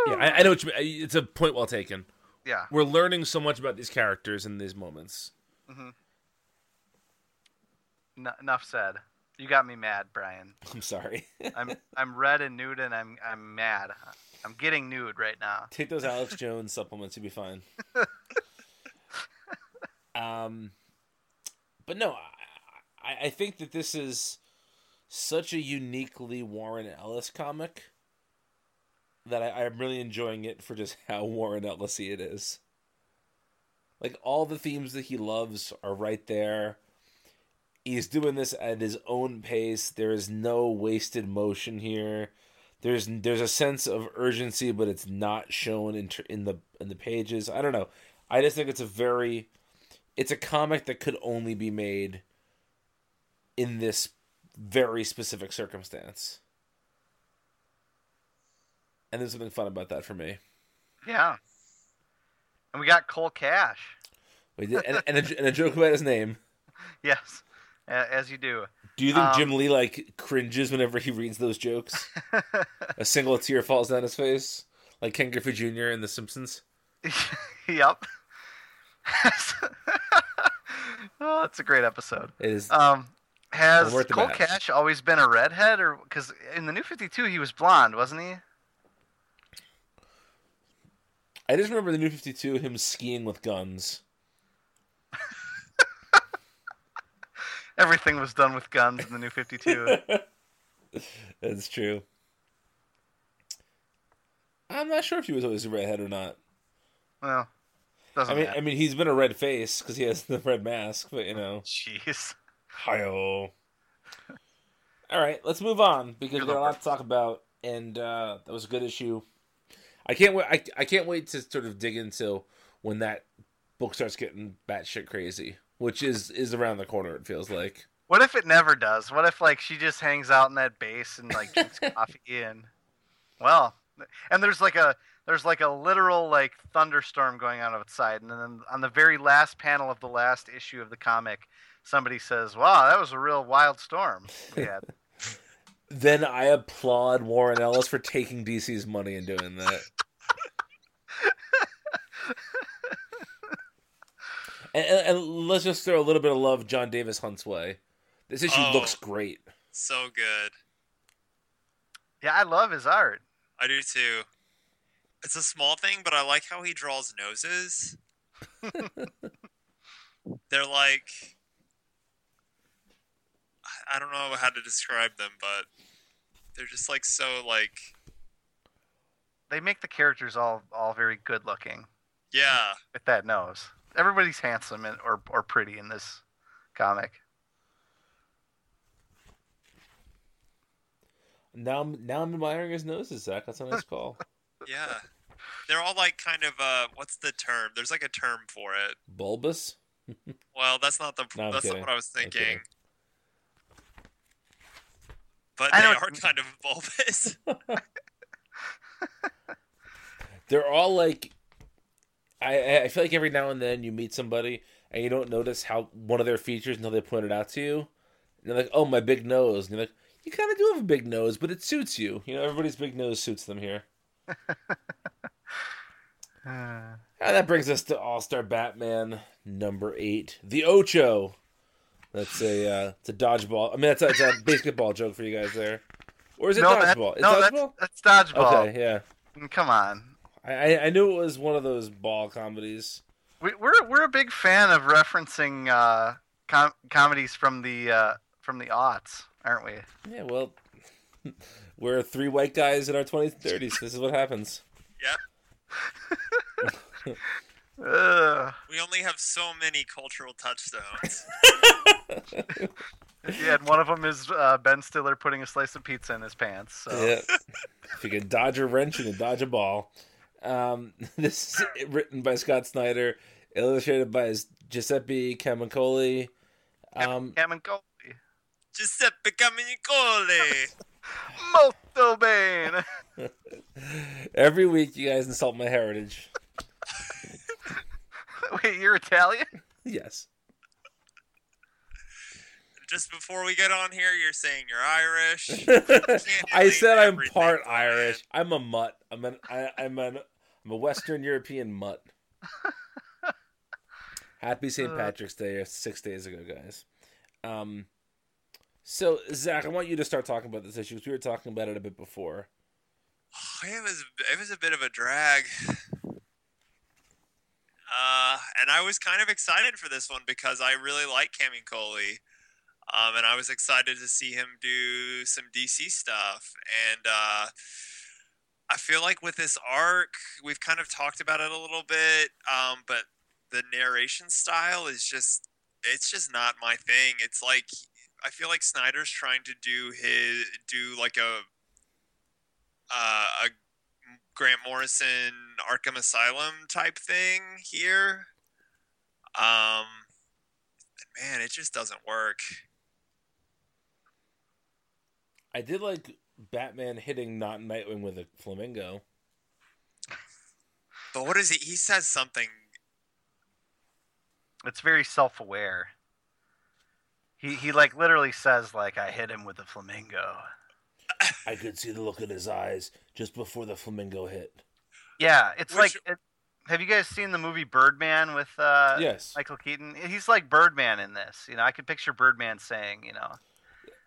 Yeah, I, I know what you mean. It's a point well taken. yeah We're learning so much about these characters in these moments. Mm-hmm. N- enough said you got me mad brian I'm sorry. i'm i'm red and nude and i'm i'm mad i'm getting nude right now Take those Alex Jones supplements, you'll be fine. um, but no, I, I think that this is such a uniquely Warren Ellis comic that I, I'm really enjoying it for just how Warren Ellisy it is. Like all the themes that he loves are right there. He's doing this at his own pace. There is no wasted motion here there's there's a sense of urgency, but it's not shown in in the in the pages. I don't know. I just think it's a very, it's a comic that could only be made in this very specific circumstance. And there's something fun about that for me. yeah and we got cole cash We did, and, and, a, and a joke about his name. yes as you do Do you think Um, Jim Lee like cringes whenever he reads those jokes? a single tear falls down his face, like Ken Griffey Jr. in The Simpsons. yep. Oh, it's a great episode. It is Um, has Well, we're at the Cole. Cash always been a redhead, or because in the New Fifty Two he was blonde, wasn't he? I just remember the new 52 him skiing with guns. Everything was done with guns in the New Fifty Two. That's true. I'm not sure if he was always a redhead or not. well, doesn't I mean, matter. I mean, he's been a red face because he has the red mask, but you know, Jeez. hi All right, let's move on because we got a lot to talk about, and uh, that was a good issue. I can't wait. I, I can't wait to sort of dig into when that book starts getting batshit crazy, which is is around the corner. It feels like. What if it never does? What if like she just hangs out in that base and like drinks coffee and well, and there's like a there's like a literal like thunderstorm going on outside, and then on the very last panel of the last issue of the comic, somebody says, "Wow, that was a real wild storm we had." Then I applaud Warren Ellis for taking DC's money and doing that. and, and, and let's just throw a little bit of love Jon Davis-Hunt's way. This issue Oh. looks great. So good. yeah, I love his art. I do too. It's a small thing, but I like how he draws noses. They're like I- I don't know how to describe them, but they're just like so like They make the characters all all very good looking yeah. with that nose. Everybody's handsome and, or or pretty in this comic. Now, I'm, now I'm admiring his noses, Zach. That's a nice call. Yeah. They're all like kind of uh what's the term? There's like a term for it. Bulbous. Well, that's not the No, that's kidding. not what I was thinking. But I they know what are you kind of bulbous. They're all like. I I feel like every now and then you meet somebody and you don't notice how one of their features until they point it out to you. And you're like, oh, my big nose. And you're like, you kind of do have a big nose, but it suits you. You know, everybody's big nose suits them here. Uh, that brings us to All Star Batman number eight, the Ocho. That's a uh, it's a dodgeball. I mean, that's a, it's a basketball joke for you guys there. or is it no, dodgeball? It's no, dodgeball. that's, that's dodgeball. Okay, yeah. Come on. I, I I knew it was one of those ball comedies. We, we're we're a big fan of referencing uh, com- comedies from the uh, from the aughts, aren't we? Yeah, well, we're three white guys in our twenties, thirties. This is what happens. Ugh. We only have so many cultural touchstones. Yeah, and one of them is uh, Ben Stiller putting a slice of pizza in his pants. So. Yeah. if you can dodge a wrench, you can dodge a ball. Um, this is written by Scott Snyder, illustrated by Giuseppe Camicoli. Um, Cameron Coley. Giuseppe Caminicole. Molto bene. every week, you guys insult my heritage. Wait, you're Italian? Yes. Just before we get on here, you're saying you're Irish. I said I'm everything, part man. Irish. I'm a mutt. I'm an I, I'm an I'm a Western European mutt. Happy St. Uh. Patrick's Day six days ago, guys. Um, so Zach, I want you to start talking about this issue because we were talking about it a bit before. It was it was a bit of a drag. Uh, and I was kind of excited for this one because I really like Cami Coley. Um, and I was excited to see him do some DC stuff. And uh, I feel like with this arc, we've kind of talked about it a little bit, um, but the narration style is just it's just not my thing. It's like I feel like Snyder's trying to do his do like a uh, a Grant Morrison Arkham Asylum type thing here. Um, man, it just doesn't work. I did like Batman hitting not Nightwing with a flamingo. But what is he? He says something. It's very self-aware. He he like literally says like I hit him with a flamingo. I could see the look in his eyes just before the flamingo hit. Yeah, it's Which- like it, have you guys seen the movie Birdman with uh yes. Michael Keaton? He's like Birdman in this. You know, I can picture Birdman saying, you know,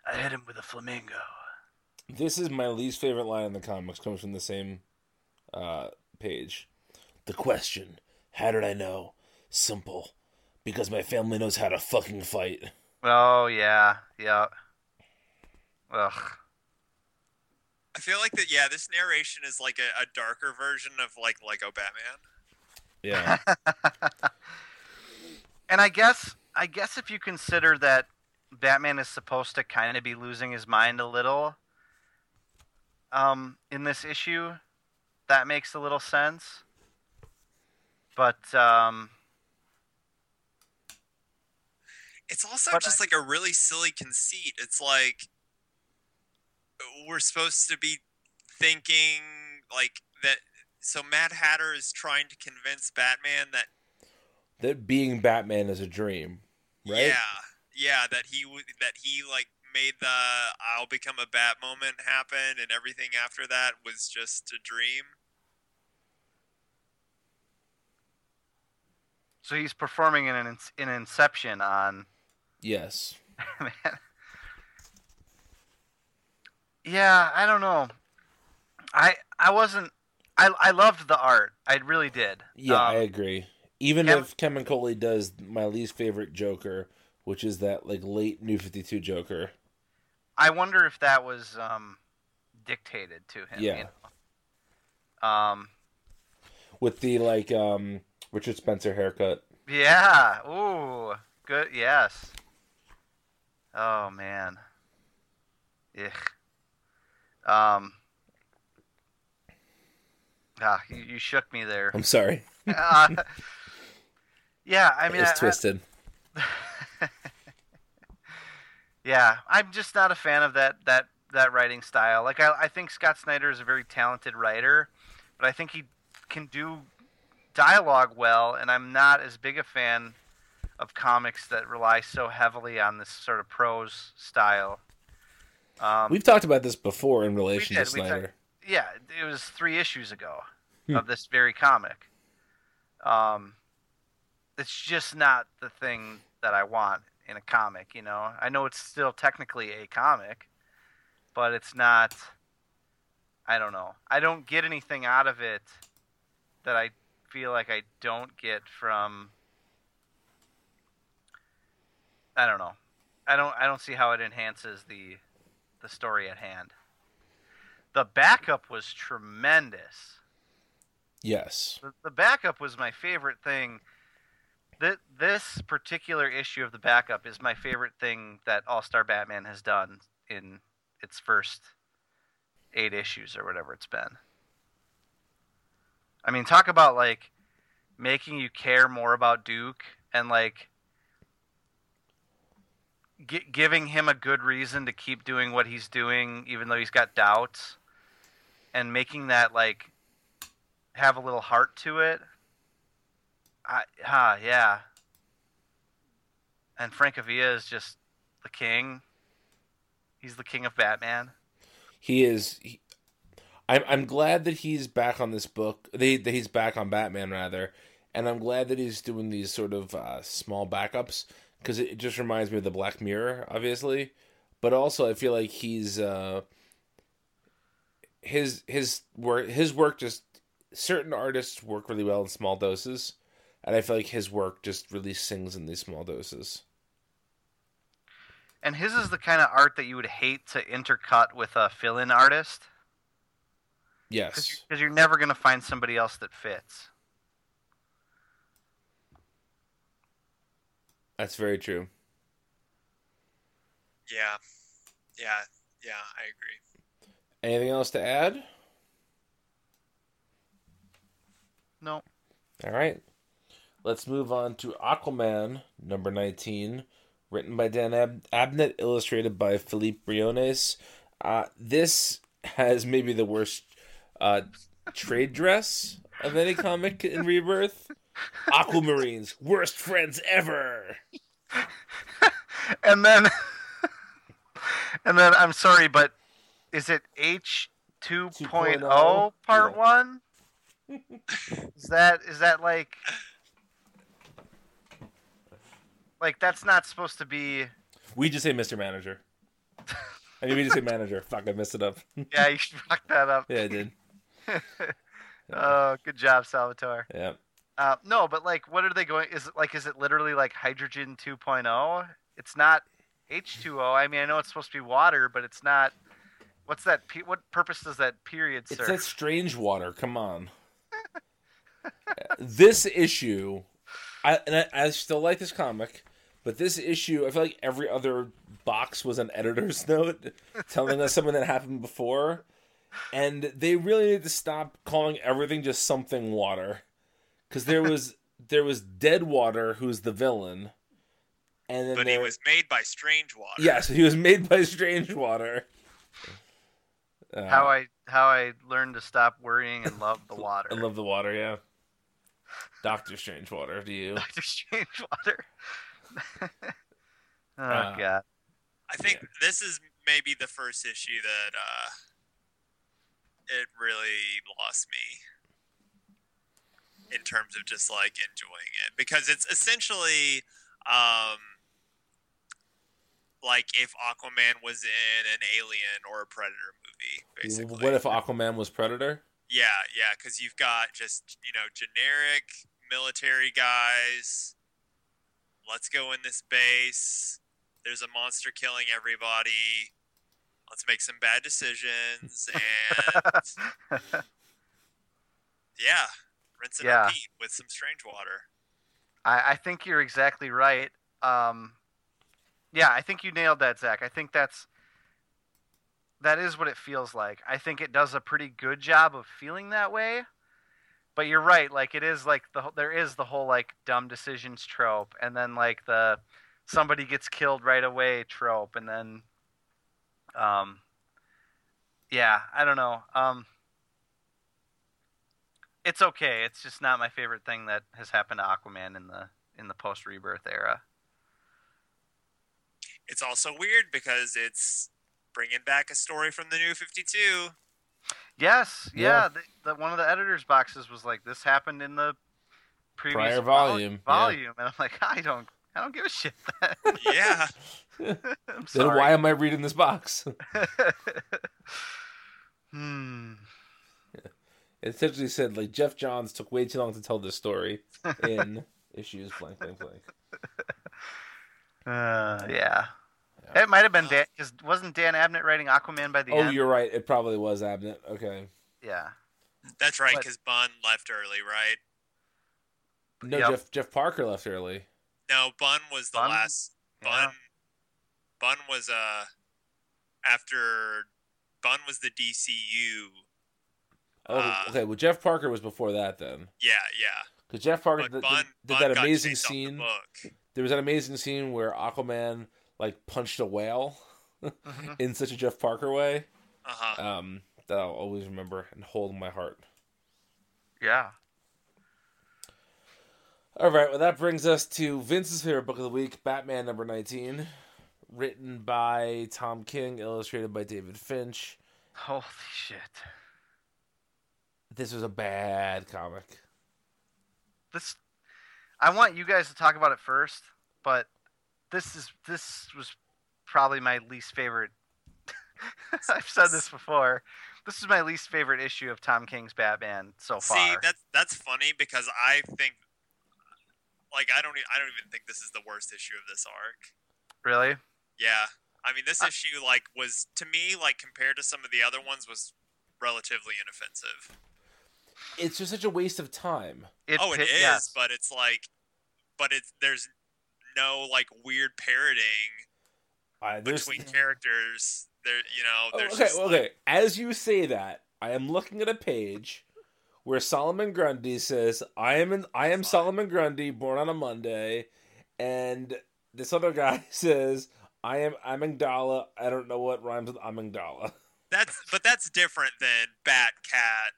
I hit him with a flamingo. This is my least favorite line in the comics. Comes from the same uh, page. The question: How did I know? Simple, because my family knows how to fucking fight. Oh yeah, yeah. Ugh. I feel like that. Yeah, this narration is like a, a darker version of like Lego Batman. Yeah, And I guess I guess if you consider that Batman is supposed to kind of be losing his mind a little um in this issue, that makes a little sense. But um It's also But just like a really silly conceit. It's like uh, we're supposed to be thinking like that. So Mad Hatter is trying to convince Batman that that being Batman is a dream, right? yeah, yeah, that he that he like made the I'll become a Bat moment happen, and everything after that was just a dream. so he's performing in an in Inception on Yes. Yeah, I don't know. I I wasn't. I I loved the art. I really did. Yeah, I Um, agree. Even if Kevin Coley does my least favorite Joker, which is that like late New Fifty Two Joker. I wonder if that was um, dictated to him. Yeah. You know? Um. with the like um Richard Spencer haircut. Yeah. Ooh. Good. Yes. Oh man. Ugh. Um. Ah, you, you shook me there. I'm sorry, Uh, yeah, I mean, it's I- I- twisted. yeah, I'm just not a fan of that that that writing style. Like, I I think Scott Snyder is a very talented writer, but I think he can do dialogue well, and I'm not as big a fan of comics that rely so heavily on this sort of prose style. Um, We've talked about this before in relation did, to Snyder. yeah, it was three issues ago Hmm. of this very comic. Um, it's just not the thing that I want in a comic. You know, I know it's still technically a comic, but it's not. I don't know. I don't get anything out of it that I feel like I don't get from. I don't know. I don't. I don't see how it enhances the, the story at hand. The backup was tremendous. Yes. The, the backup was my favorite thing. That this particular issue of the backup is my favorite thing that All Star Batman has done in its first eight issues or whatever it's been. I mean, talk about like making you care more about Duke and like gi- giving him a good reason to keep doing what he's doing, even though he's got doubts, and making that like have a little heart to it. I, ah, yeah. And Francavilla is just the king. He's the king of Batman. He is. He, I'm I'm glad that he's back on this book. They, that he's back on Batman rather, and I'm glad that he's doing these sort of uh, small backups because it, just reminds me of the Black Mirror, obviously. But also, I feel like he's uh, his his work his work just certain artists work really well in small doses, and I feel like his work just really sings in these small doses. And his is the kind of art that you would hate to intercut with a fill-in artist Yes, because you're never going to find somebody else that fits. That's very true. Yeah, yeah, yeah. I agree. Anything else to add? No. All right. Let's move on to Aquaman, number 19, written by Dan Ab- Abnett, illustrated by Philippe Briones. Uh, this has maybe the worst uh, trade dress of any comic in Rebirth. Aquamarines, worst friends ever. and then and then I'm sorry, but is it H 2.0 2.0? part Yeah. 1? is that is that like like that's not supposed to be We just say Mr. Manager. I mean, we just say manager. Fuck, I messed it up. Yeah, you should fuck that up. yeah, I did. Oh, good job, Salvatore. Yeah. Uh, no, but like, what are they going? Is it like, is it literally like hydrogen 2.0? It's not H2O. I mean, I know it's supposed to be water, but it's not. What's that? Pe- what purpose does that period serve? It's that strange water. Come on. this issue, I and I, I still like this comic, but this issue, I feel like every other box was an editor's note telling us something that happened before, and they really need to stop calling everything just something water, because there was there was Dead Water, who's the villain, and then But he was made by Strange Water. yes, he was made by Strange Water. Uh, how I how I learned to stop worrying and love the water. I love the water, yeah. Doctor Strange Water. do you? Doctor Strange water. oh Uh, god. I think this is maybe the first issue that uh, it really lost me in terms of just like enjoying it because it's essentially um, like if Aquaman was in an Alien or a Predator movie, basically. What if Aquaman was Predator? Yeah, yeah, because you've got just you know generic military guys. Let's go in this base. There's a monster killing everybody. Let's make some bad decisions and yeah, rinse and Yeah. repeat with some strange water. I, I think you're exactly right. Um, yeah, I think you nailed that, Zach. I think that's that is what it feels like. I think it does a pretty good job of feeling that way. But you're right. Like it is like the whole- there is the whole like dumb decisions trope, and then like the somebody gets killed right away trope, and then um, yeah, I don't know. Um, it's okay. It's just not my favorite thing that has happened to Aquaman in the in the post rebirth era. It's also weird because it's bringing back a story from the New Fifty Two. Yes, Yeah. yeah. The, the, one of the editors' boxes was like, "This happened in the previous Prior vol- volume, yeah. Volume, and I'm like, I don't, I don't give a shit. Yeah. I'm Then why am I reading this box? hmm. It essentially said like Geoff Johns took way too long to tell this story in issues blank blank blank. Uh, yeah. Yeah. It might have been Dan because wasn't Dan Abnett writing Aquaman by the Oh, end? Oh, you're right. It probably was Abnett. Okay. Yeah. That's right, But- because Bunn left early, right? No, Yep. Jeff Jeff Parker left early. No, Bunn was the Bunn? last. Yeah. Bunn. Bunn was uh after Bunn was the DCU. Oh, Uh, okay. Well, Jeff Parker was before that then, Yeah, yeah. because Jeff Parker But did, Bunn, did Bunn that amazing chased off the scene. book. There was that amazing scene where Aquaman like punched a whale Mhm. in such a Jeff Parker way. Uh huh. Um, that I'll always remember and hold in my heart. Yeah. All right, well, that brings us to Vince's favorite book of the week, Batman number 19, written by Tom King, illustrated by David Finch. Holy shit. This was a bad comic. This I want you guys to talk about it first, but this is this was probably my least favorite I've said this before. This is my least favorite issue of Tom King's Batman so far. See, that's that's funny because I think, like, I don't, e- I don't even think this is the worst issue of this arc. really? Yeah, I mean, this I- issue, like, was to me, like, compared to some of the other ones, was relatively inoffensive. It's just such a waste of time. It oh, it pi- is, yes. but it's like, but it's there's no like weird parroting I, there's, between characters. There, you know, Oh, there's okay, just, like- okay. As you say that, I am looking at a page where Solomon Grundy says, "I am in, I am Solomon Grundy, born on a Monday," and this other guy says, "I am Amygdala. I don't know what rhymes with Amygdala." that's but that's different than Bat Cat.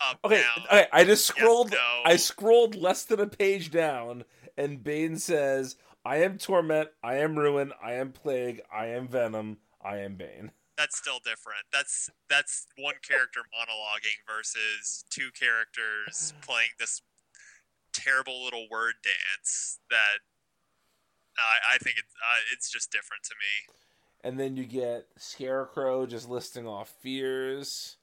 Up Okay, down. okay. I just yes, scrolled. no. I scrolled less than a page down, and Bane says, "I am Torment. I am Ruin. I am Plague. I am Venom. I am Bane." that's still different. That's that's one character monologuing versus two characters playing this terrible little word dance that I, I think it's uh, it's just different to me. And then you get Scarecrow just listing off fears.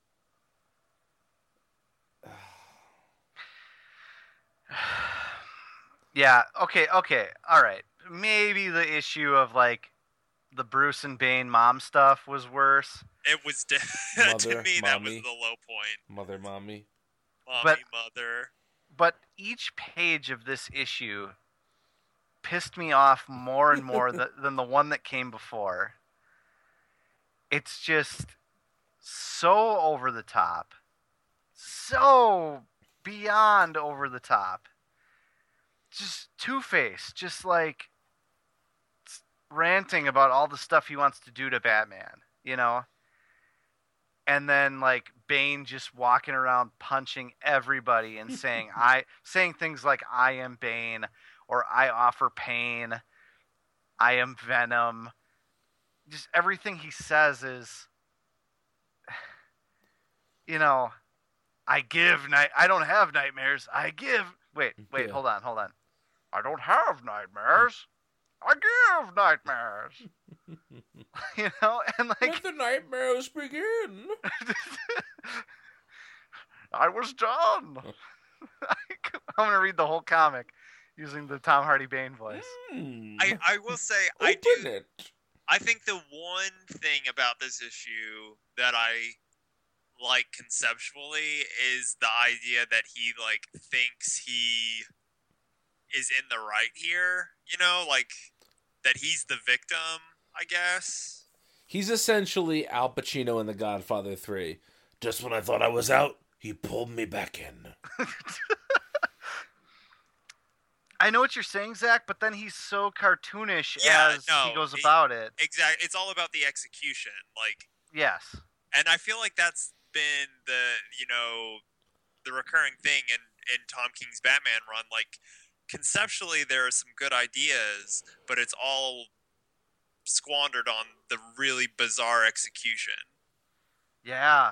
Yeah, okay, okay. All right. Maybe the issue of like the Bruce and Bane mom stuff was worse. It was di- to Mother, me that was the low point. Mother, mommy. Mommy, But- mother. but each page of this issue pissed me off more and more th- than the one that came before. It's just so over the top, so beyond over the top. Just Two Face, just like ranting about all the stuff he wants to do to Batman, you know? and then like Bane just walking around punching everybody and saying I saying things like I am Bane or I offer pain, I am Venom. Just everything he says is you know, I give night I don't have nightmares. I give Wait, wait, Yeah. hold on, hold on. I don't have nightmares. I give nightmares. you know, and like Let the nightmares begin. I was done. I'm gonna read the whole comic using the Tom Hardy Bane voice. Hmm. I, I will say I Open do it. I think the one thing about this issue that I like conceptually is the idea that he like thinks he is in the right here, you know, like that he's the victim, I guess. He's essentially Al Pacino in The Godfather 3. Just when I thought I was out, he pulled me back in. I know what you're saying, Zach, but then he's so cartoonish Yeah, as no, he goes he- about it. Exactly. It's all about the execution. Like Yes. and I feel like that's been the, you know, the recurring thing in in Tom King's Batman run like conceptually there are some good ideas, but it's all squandered on the really bizarre execution. Yeah.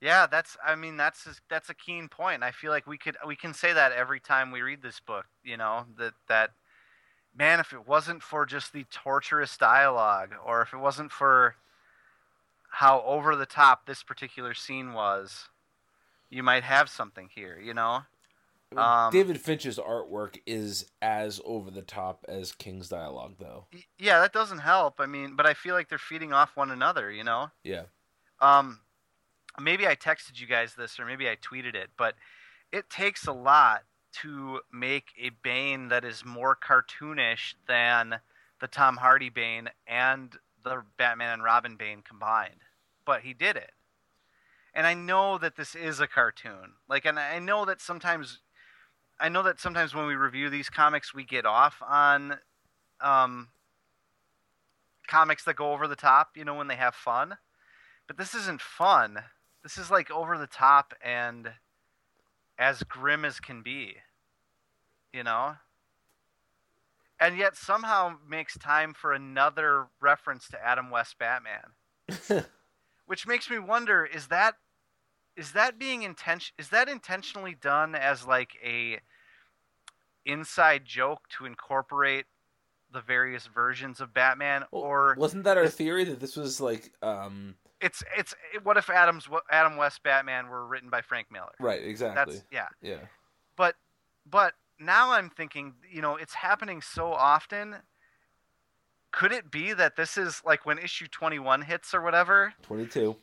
Yeah, that's I mean that's that's a keen point. I feel like we could we can say that every time we read this book, you know, that that man, if it wasn't for just the torturous dialogue, or if it wasn't for how over the top this particular scene was, you might have something here, you know? Um, David Finch's artwork is as over the top as King's dialogue, though. Yeah, that doesn't help. I mean, but I feel like they're feeding off one another, you know? Yeah. Um, maybe I texted you guys this, or maybe I tweeted it, but it takes a lot to make a Bane that is more cartoonish than the Tom Hardy Bane and the Batman and Robin Bane combined. But he did it. And I know that this is a cartoon. Like and I know that sometimes I know that sometimes when we review these comics we get off on um comics that go over the top, you know, when they have fun. But this isn't fun. This is like over the top and as grim as can be. You know? And yet somehow makes time for another reference to Adam West Batman. Which makes me wonder is that is that being intention is that intentionally done as like a inside joke to incorporate the various versions of Batman or wasn't that our theory that this was like um it's it's what if Adam's Adam West Batman were written by Frank Miller? right exactly That's yeah. yeah But but now I'm thinking, you know, it's happening so often. Could it be that this is like when issue 21 hits or whatever? 22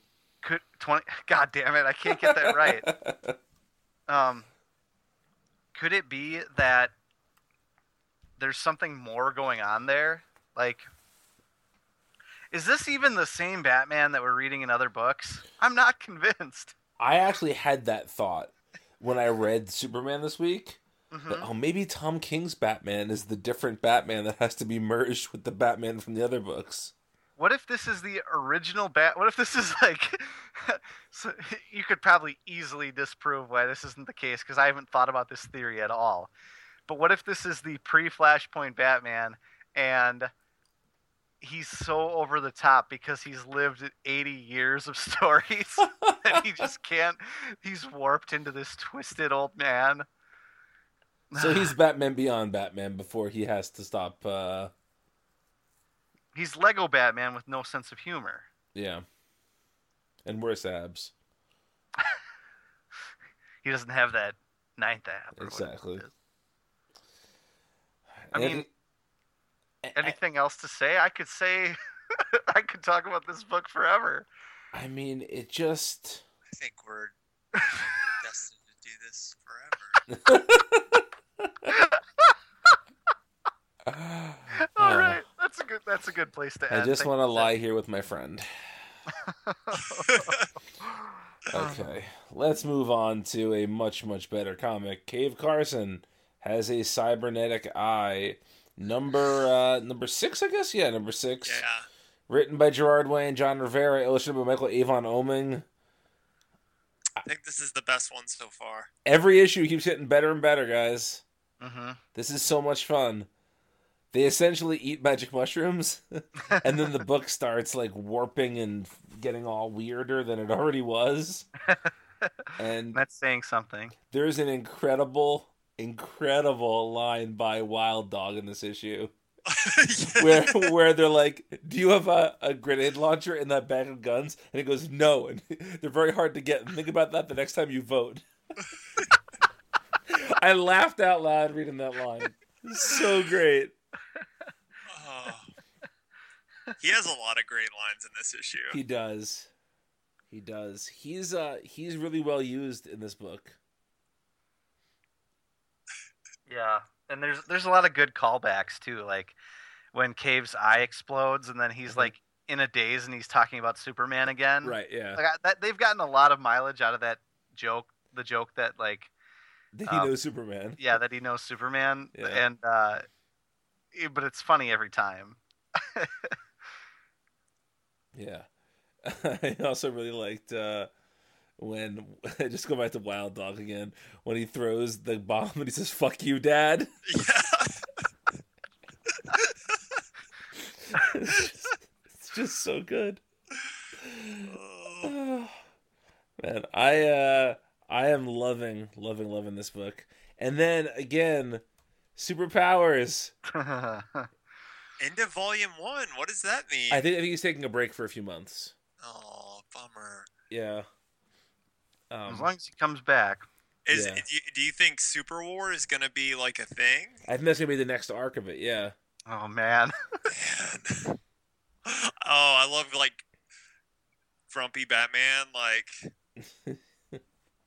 Could 20 God damn it, I can't get that right. Um could it be that there's something more going on there? Like is this even the same Batman that we're reading in other books? I'm not convinced. I actually had that thought when I read Superman this week. Mhm. that, oh, maybe Tom King's Batman is the different Batman that has to be merged with the Batman from the other books. What if this is the original bat? What if this is like? so you could probably easily disprove why this isn't the case because I haven't thought about this theory at all. But what if this is the pre-Flashpoint Batman and he's so over the top because he's lived 80 years of stories and he just can't. He's warped into this twisted old man. So he's Batman beyond Batman before he has to stop. uh he's Lego Batman with no sense of humor. Yeah, and worse abs. He doesn't have that ninth ab. or whatever it Exactly. I And mean, I- anything else to say? I could say, I could talk about this book forever. I mean, it just. I think we're destined to do this forever. All right, that's a good. That's a good place to end. I just want to lie here with my friend. Okay, let's move on to a much much better comic. Cave Carson has a cybernetic eye. Number uh number six, I guess. Yeah, number six. yeah. Written by Gerard Way and Jon Rivera, illustrated by Michael Avon Oeming. I think this is the best one so far. Every issue keeps getting better and better, guys. Mhm. This is so much fun. They essentially eat magic mushrooms, and then the book starts like warping and getting all weirder than it already was. And That's saying something. there's an incredible, incredible line by Wild Dog in this issue where where they're like, "Do you have a, a grenade launcher in that bag of guns?" And he goes, "No." And they're very hard to get. And think about that the next time you vote. I laughed out loud reading that line. So great. Oh. He has a lot of great lines in this issue. He does. He does. He's uh he's really well used in this book. Yeah, and there's there's a lot of good callbacks too, like when Cave's eye explodes, and then he's Mhm. like in a daze, and he's talking about Superman again. Right, yeah. Like I, that, they've gotten a lot of mileage out of that joke. The joke that like he um, knows Superman. yeah that he knows Superman, Yeah. and uh, eh, but it's funny every time. Yeah. I also really liked uh when just go back to Wild Dog again when he throws the bomb and he says "fuck you, Dad." Yeah. it's, just, it's just so good. Oh. Man, I uh I am loving loving loving this book. And then again, Superpowers. End of volume one. What does that mean? I think I think he's taking a break for a few months. Oh, bummer. Yeah. as Um, long as he comes back. Is Yeah. do, you, do you think Super War is gonna be like a thing? I think that's gonna be the next arc of it. Yeah. Oh man. Man. oh, I love like grumpy Batman. Like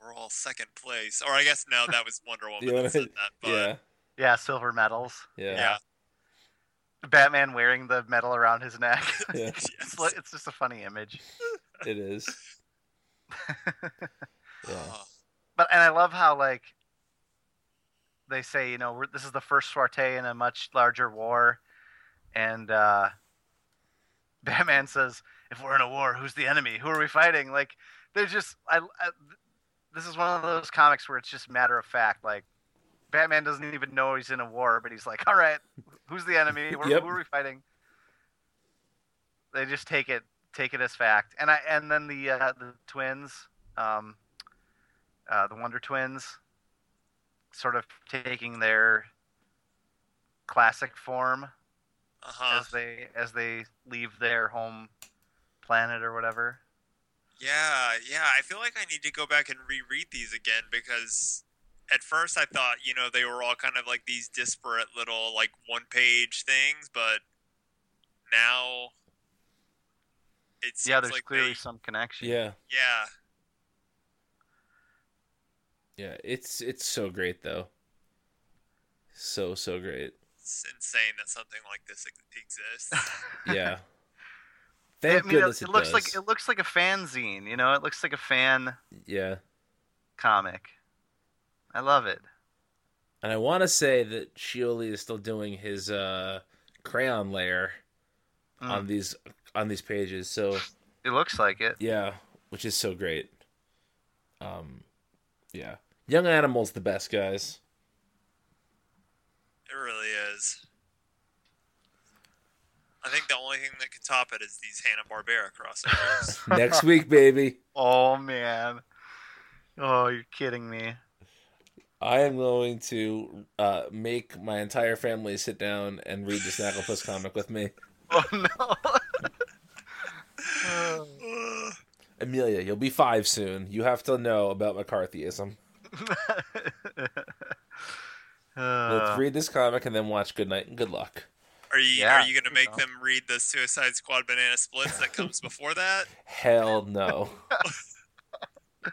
we're all second place, or I guess no, that was Wonder Woman that said that. But yeah. Yeah, silver medals. Yeah. yeah, Batman wearing the medal around his neck. Yeah. Yes. it's, li- it's just a funny image. It is. Yeah. But and I love how like they say, you know, we're, this is the first sortie in a much larger war, and uh, Batman says, "If we're in a war, who's the enemy? Who are we fighting?" Like, they're just, I, I, this is one of those comics where it's just matter of fact. Like, Batman doesn't even know he's in a war, but he's like, "All right, who's the enemy? Who- Yep. Who are we fighting?" They just take it, take it as fact, and I, and then the uh, the twins. Um, uh, the Wonder Twins, sort of taking their classic form uh-huh. as they as they leave their home planet or whatever. Yeah, yeah. I feel like I need to go back and reread these again because at first I thought, you know, they were all kind of like these disparate little like one page things, but now it seems yeah, there's like clearly they, some connection. Yeah. yeah. Yeah. It's it's so great though. So so great. It's insane that something like this exists. Yeah. I Thank mean, it, goodness it it, looks does. like it looks like a fanzine. You know, it looks like a fan yeah. comic. I love it. And I want to say that Scioli is still doing his uh, crayon layer Mm. on these on these pages. So It looks like it. yeah, which is so great. Um, yeah, Young Animal's the best, guys. it really is. I think the only thing that can top it is these Hanna Barbera crossovers. Next week, baby, Oh man. Oh, you're kidding me. I am going to uh, make my entire family sit down and read the Snagglepuss comic with me. Oh no. Ugh. Amelia, you'll be five soon. You have to know about McCarthyism. Let's Uh, read this comic and then watch Good Night and Good Luck. Are you Yeah, are you gonna make so. them read the Suicide Squad banana splits that comes before that? Hell no.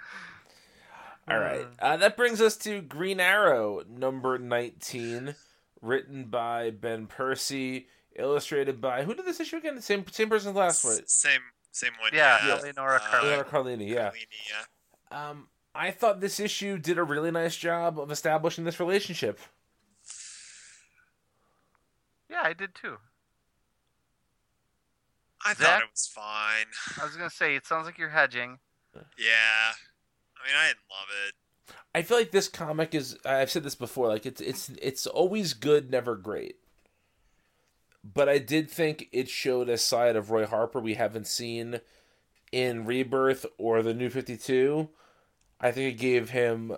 All right. Uh, that brings us to Green Arrow, number 19, written by Ben Percy, illustrated by who did this issue again? Same same person as last one. S- Same same one. Yeah, yeah. Eleonora Uh, Carlini. Leonardo Carlini, yeah. Carlini, yeah. Um, I thought this issue did a really nice job of establishing this relationship. Yeah, I did too. I Zach? thought it was fine. I was gonna say it sounds like you're hedging. Yeah. I mean, I didn't love it. I feel like this comic is I've said this before, like it's it's it's always good, never great. But I did think it showed a side of Roy Harper we haven't seen in Rebirth or the New 52. I think it gave him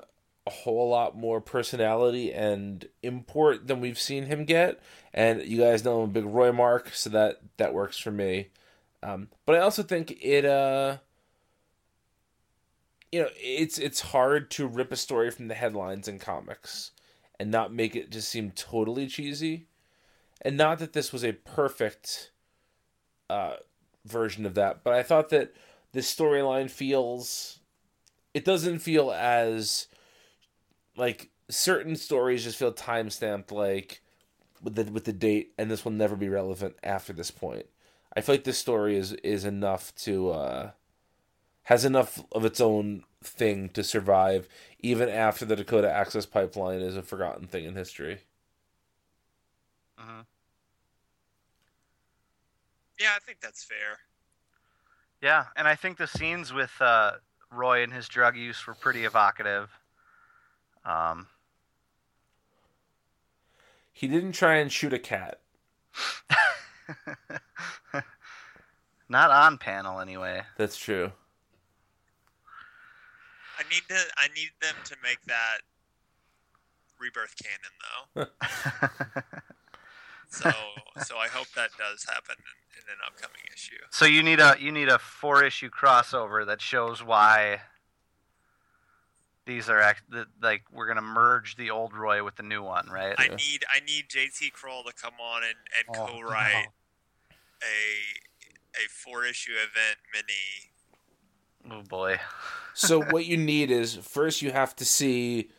a whole lot more personality and import than we've seen him get. And you guys know I'm a big Roy Mark, so that that works for me. Um, but I also think it uh you know, it's it's hard to rip a story from the headlines in comics and not make it just seem totally cheesy. And not that this was a perfect uh, version of that, but I thought that this storyline feels it doesn't feel as like certain stories just feel time stamped like with the with the date and this will never be relevant after this point. I feel like this story is is enough to uh has enough of its own thing to survive even after the Dakota Access Pipeline is a forgotten thing in history. hmm Yeah, I think that's fair. Yeah, and I think the scenes with uh, Roy and his drug use were pretty evocative. Um, He didn't try and shoot a cat. not on panel anyway. That's true. I need to. I need them to make that Rebirth canon though. so so I hope that does happen in, in an upcoming issue. so you need a you need a four issue crossover that shows why these are act that, like we're gonna merge the old Roy with the new one, right? I need I need JT Krul to come on and, and Oh, co-write a a four issue event mini. Oh boy. So what you need is first you have to see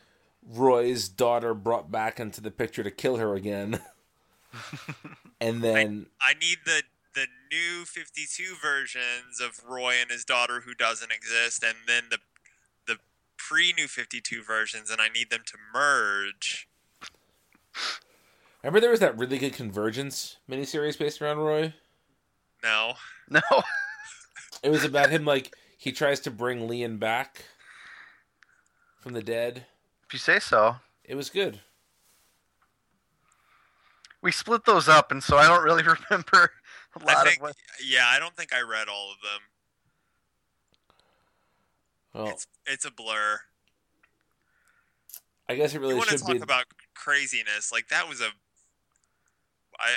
Roy's daughter brought back into the picture to kill her again, and then I need the the new 52 versions of Roy and his daughter who doesn't exist and then the the pre new 52 versions and I need them to merge. remember there was that really good Convergence miniseries based around Roy. No. No. It was about him like he tries to bring Lian back from the dead. If you say so. It was good. We split those up, and so I don't really remember a I lot think of what. yeah, I don't think I read all of them. Well, It's it's a blur. I guess it really you really want to talk be. about craziness? Like that was a. I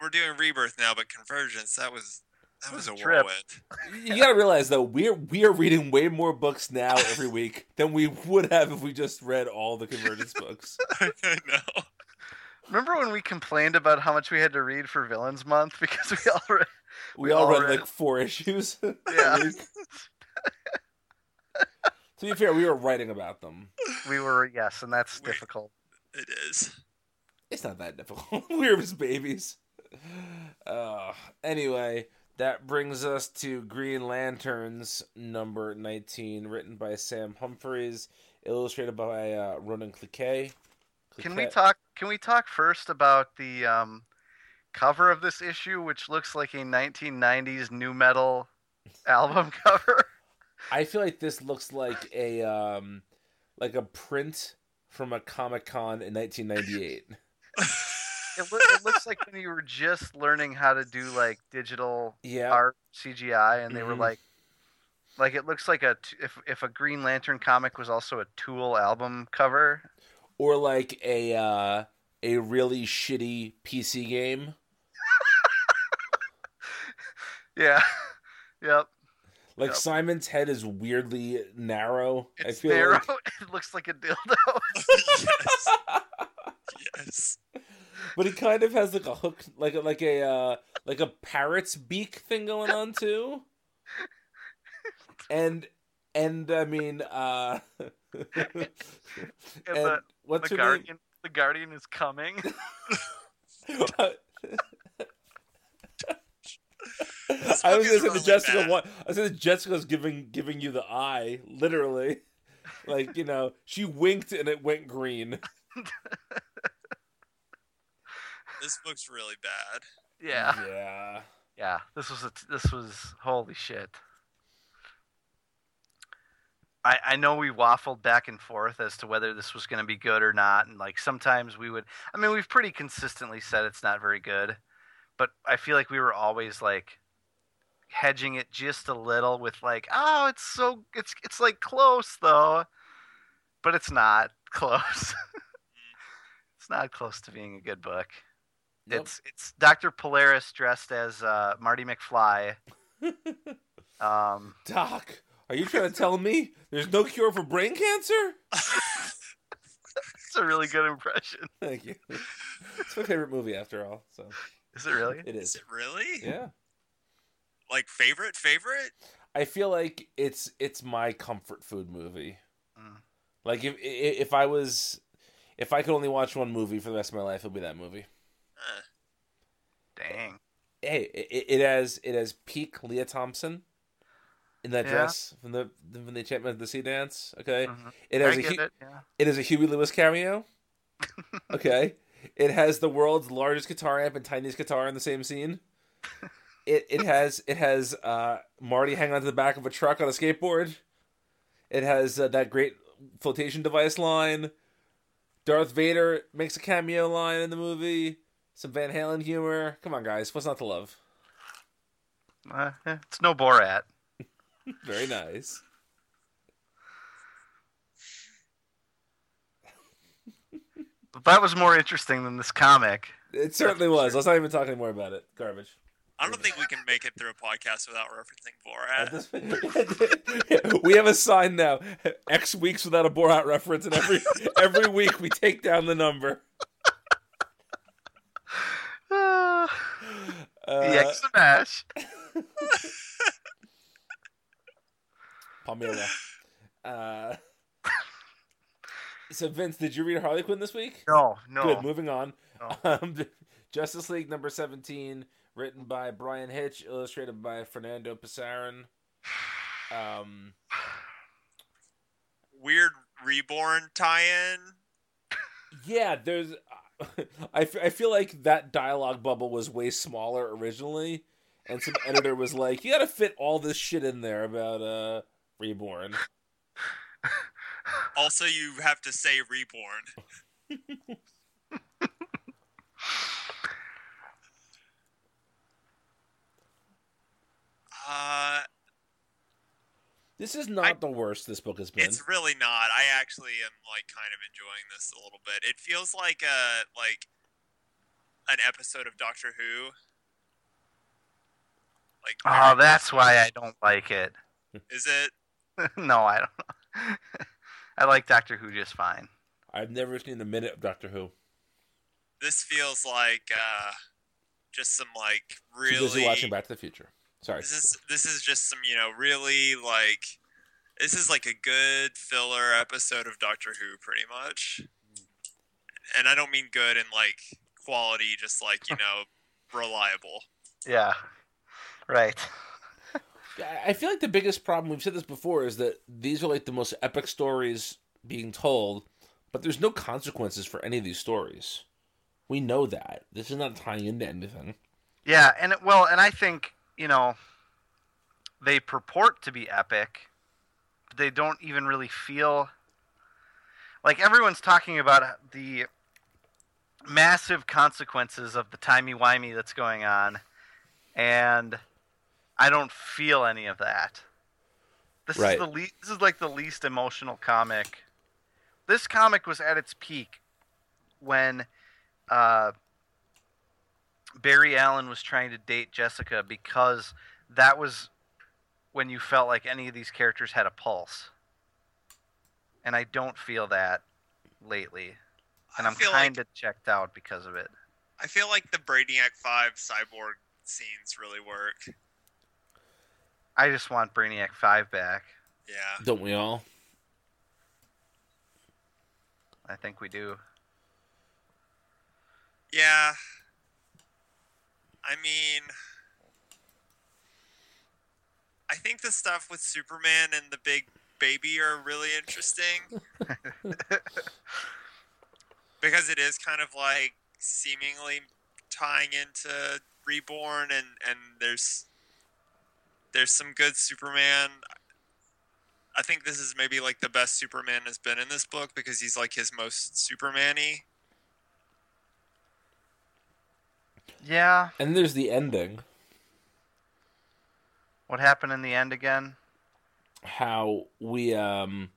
we're doing rebirth now, but convergence that was that was a Trip. whirlwind. You gotta realize though, we're we are reading way more books now every week than we would have if we just read all the Convergence books. I know. Remember when we complained about how much we had to read for Villains Month because we all read. We We all all read read- like four issues. Yeah. Week. to be fair, we were writing about them. We were yes, and that's We- difficult. It is. It's not that difficult. we were just babies. Uh, anyway, that brings us to Green Lanterns number 19, written by Sam Humphries, illustrated by uh, Ronan Cliquet. Can we talk? Can we talk first about the um, cover of this issue, which looks like a 1990s nu metal album cover? I feel like this looks like a um, like a print from a Comic Con in 1998. It, it looks like when you were just learning how to do like digital Yeah, art CGI, and they were Mhm. like, like it looks like a t- if if a Green Lantern comic was also a Tool album cover. or like a uh, a really shitty PC game. Yeah. yep. Like Yep. Simon's head is weirdly narrow. I It's feel narrow. like. it looks like a dildo. yes. Yes. but he kind of has like a hook, like a, like a uh, like a parrot's beak thing going on too. And and I mean, uh, and the- what's the her Guardian. The Guardian is coming. Name? This I was gonna say the Jessica. bad. What I said, Jessica's giving giving you the eye, literally. Like you know, she winked and it went green. This book's really bad. yeah. Yeah. Yeah. This was a t- this was holy shit. I, I know we waffled back and forth as to whether this was going to be good or not, and like sometimes we would. I mean, we've pretty consistently said it's not very good, but I feel like we were always like hedging it just a little with like, oh, it's so it's it's like close though, but it's not close. it's not close to being a good book. Yep. It's it's Dr. Polaris dressed as uh, Marty McFly. Um, Doc, are you trying to tell me there's no cure for brain cancer? That's a really good impression. Thank you. It's my favorite movie after all, so Is it really? it Is is. it really? Yeah. Like favorite favorite? I feel like it's it's my comfort food movie. Mm. Like if if if I was if I could only watch one movie for the rest of my life, it'll be that movie. Uh, Dang. Hey, it, it has it has peak Lea Thompson in that Yeah. dress from the from the Enchantment of the Sea Dance. Okay, Mhm. it has a get Hu- it. Yeah. it has a Huey Lewis cameo. okay, it has the world's largest guitar amp and tiniest guitar in the same scene. It it has it has uh, Marty hang onto the back of a truck on a skateboard. It has uh, that great flotation device line. Darth Vader makes a cameo line in the movie. Some Van Halen humor. Come on, guys, what's not to love? Uh, it's no Borat. Very nice. That was more interesting than this comic. It certainly was. Let's not even talk anymore about it. Garbage. I don't think we can make it through a podcast without referencing Borat. we have a sign now. X weeks without a Borat reference, and every every week we take down the number. Uh, Uh, EX Smash. Palmyra. Uh, so Vince, did you read Harley Quinn this week? No, no. Good. Moving on. No. Um, Justice League number seventeen, written by Bryan Hitch, illustrated by Fernando Pasarin. Um, Weird reborn tie-in. yeah, there's. I, f- I feel like that dialogue bubble was way smaller originally, and some editor was like, "You got to fit all this shit in there about uh reborn." Also, you have to say reborn. Uh, This is not I- the worst this book has been. it's really not. I actually am like kind of enjoying this a little bit. It feels like a like an episode of Doctor Who. Like, Oh, that's why I don't like it. is it? no, I don't know. I like Doctor Who just fine. I've never seen a minute of Doctor Who. This feels like uh, just some like Too busy really. watching Back to the Future. Sorry. This is this is just some you know really like this is like a good filler episode of Doctor Who pretty much, and I don't mean good in like quality, just like you know reliable. Yeah. Right. I- feel like the biggest problem we've said this before is that these are like the most epic stories being told, but there's no consequences for any of these stories. We know that this is not tying into anything. Yeah, and well, and I think you know they purport to be epic, but they don't even really feel like everyone's talking about the massive consequences of the timey wimey that's going on, and I don't feel any of that. This Right. is the le- this is like the least emotional comic. This comic was at its peak when uh, Barry Allen was trying to date Jessica because that was when you felt like any of these characters had a pulse. And I don't feel that lately. And I I'm feel kind like of checked out because of it. I feel like the Brainiac Five cyborg scenes really work. I just want Brainiac 5 back. Yeah, Don't we all? I think we do. yeah. I mean, I think the stuff with Superman and the big baby are really interesting because it is kind of like seemingly tying into reborn and and there's there's some good superman i think this is maybe like the best superman has been in this book because he's like his most superman-y Yeah. And there's the ending. What happened in the end again? How we um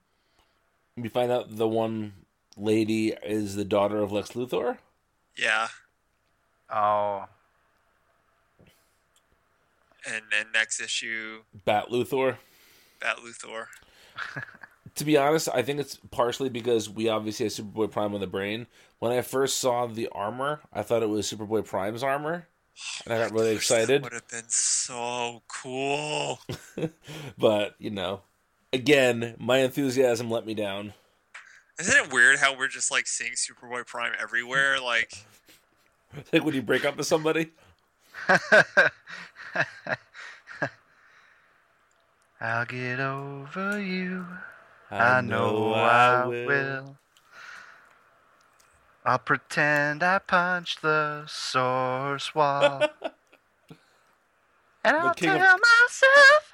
we find out the one lady is the daughter of Lex Luthor. yeah Oh. And and next issue Bat Luthor. bat luthor To be honest, I think it's partially because we obviously have Superboy Prime on the brain. When I first saw the armor, I thought it was Superboy Prime's armor, oh, and I got really excited. would have been so cool But you know, again, my enthusiasm let me down. isn't it weird how we're just like seeing superboy prime everywhere like Like when you break up with somebody. I'll get over you. I know I will. I'll pretend I punched the source wall. and I'll tell of- myself.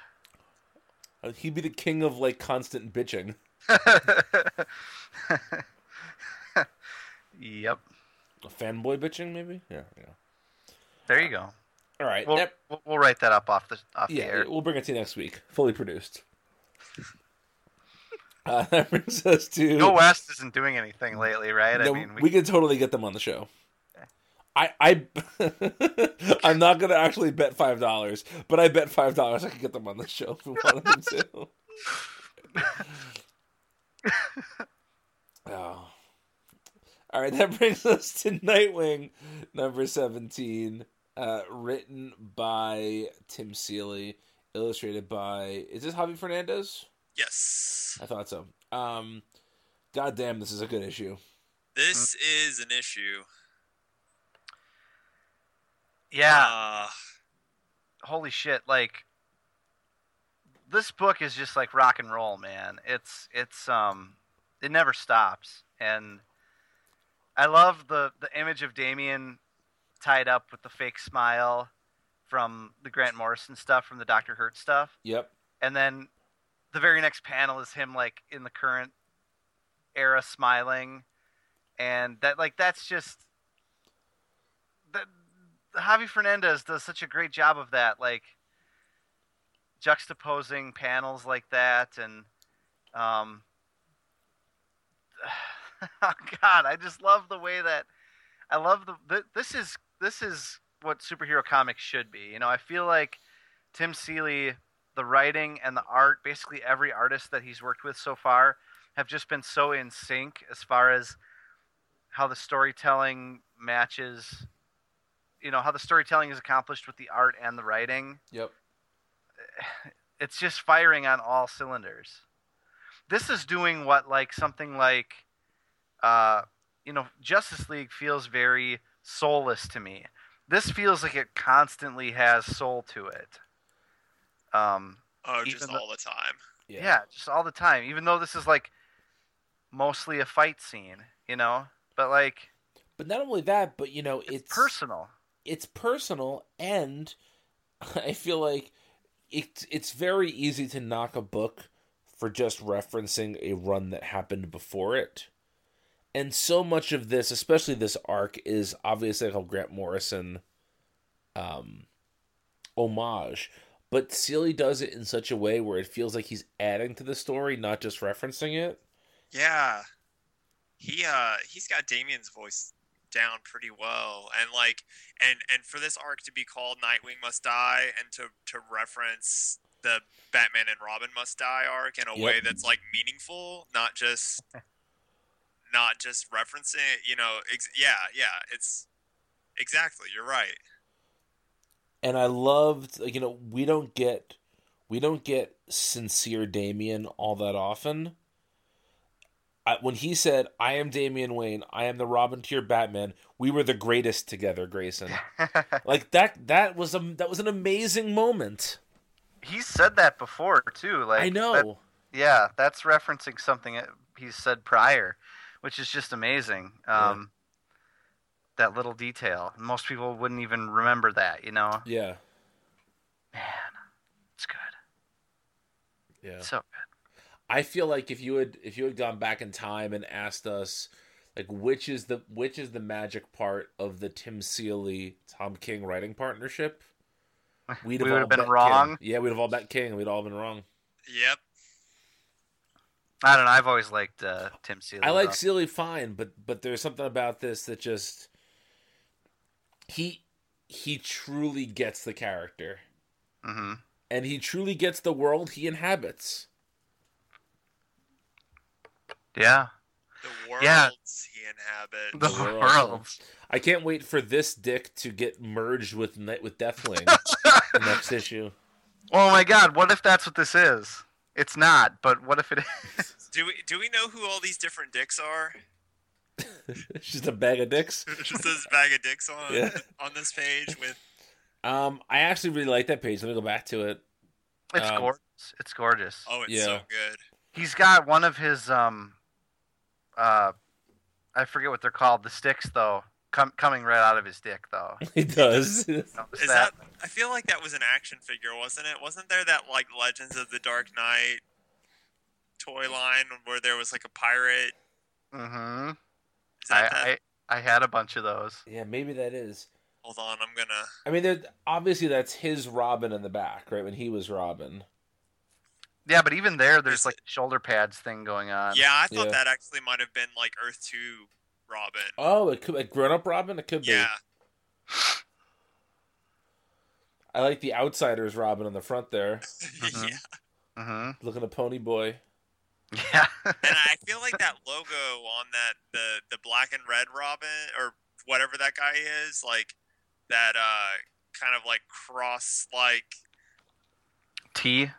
Uh, He'd be the king of like constant bitching. yep. Fanboy bitching, maybe. Yeah, yeah. There you go. All right. We'll, that- we'll, write that up off the off the yeah, air. we'll bring it to you next week, fully produced. Uh, that brings us to Go West isn't doing anything lately, right? No, I mean, we, could totally get them on the show. I I I'm not gonna actually bet five dollars, but I bet five dollars I could get them on the show if we wanted them to. oh. All right, that brings us to Nightwing number 17, uh, written by Tim Seeley, illustrated by is this Javi Fernandez? Yes. I thought so. Um, God damn, this is a good issue. This is an issue. yeah. Uh, holy shit! Like this book is just like rock and roll, man. It's it's um, it never stops, and I love the the image of Damian tied up with the fake smile from the Grant Morrison stuff from the Doctor Hurt stuff. Yep. and then the very next panel is him like in the current era smiling and that like that's just that Javi Fernandez does such a great job of that like juxtaposing panels like that and um oh god I just love the way that I love the th- this is this is what superhero comics should be you know I feel like Tim Seeley the writing and the art, basically every artist that he's worked with so far, have just been so in sync as far as how the storytelling matches, you know, how the storytelling is accomplished with the art and the writing. Yep. It's just firing on all cylinders. This is doing what like something like uh you know, Justice League feels very soulless to me. This feels like it constantly has soul to it. Um, oh, just though- all the time. yeah. just all the time. Even though this is like mostly a fight scene, you know, but like But not only that, but you know, it's, it's personal. it's personal and I feel like it, it's very easy to knock a book for just referencing a run that happened before it. And so much of this, especially this arc, is obviously a Grant Morrison um, homage. But Seeley does it in such a way where it feels like he's adding to the story, not just referencing it. Yeah. He uh he's got Damian's voice down pretty well. And like and and for this arc to be called Nightwing Must Die and to to reference the Batman and Robin Must Die arc in a Yep. way that's like meaningful, not just not just referencing it, you know, ex- yeah, yeah, it's exactly, you're right. and I loved you know we don't get we don't get sincere Damian all that often. I, when he said, "I am Damian Wayne. I am the Robin to your Batman. We were the greatest together, Grayson." like that that was a that was an amazing moment. He said that before too. Like I know. that- yeah, that's referencing something that he's said prior, which is just amazing. Um, That little detail. Most people wouldn't even remember that. You know, yeah. man, it's good. Yeah. So good. I feel like if you had if you had gone back in time and asked us like which is the which is the magic part of the Tim Seeley Tom King writing partnership, we'd We all would've been bet wrong? King. Yeah, we'd have all bet King. We'd all been wrong. Yep. I don't know. I've always liked uh, Tim Seeley. I like though. Seeley fine, but but there's something about this that just he he truly gets the character hmm and he truly gets the world he inhabits. Yeah. The worlds Yeah. he inhabits. The The world. worlds. I can't wait for this dick to get merged with Ni- with Deathwing next issue. Oh my God! What if that's what this is? It's not, but what if it is? Do we do we know who all these different dicks are? It's just a bag of dicks. Just this bag of dicks on Yeah. on this page with Um, I actually really like that page. Let me go back to it. It's Um, gorgeous. It's gorgeous. oh it's Yeah. so good. He's got one of his um, uh, I forget what they're called. The sticks though, com- coming right out of his dick though. He does. Notice Is that I feel like that was an action figure, wasn't it? Wasn't there that like Legends of the Dark Knight toy line where there was like a pirate? Mm-hmm. Is that that? I, I I had a bunch of those. yeah, maybe that is. Hold on, I'm gonna I mean, there- obviously that's his Robin in the back, right? When he was Robin. Yeah, but even there, there's like shoulder pads thing going on. Yeah, I thought Yeah. that actually might have been like Earth Two Robin. Oh, it could like grown up Robin. It could be. Yeah, I like the outsiders Robin on the front there, Mhm. yeah. Mm-hmm. looking a pony boy. Yeah. And I feel like that logo on that the the black and red Robin or whatever that guy is, like that uh kind of like cross like T.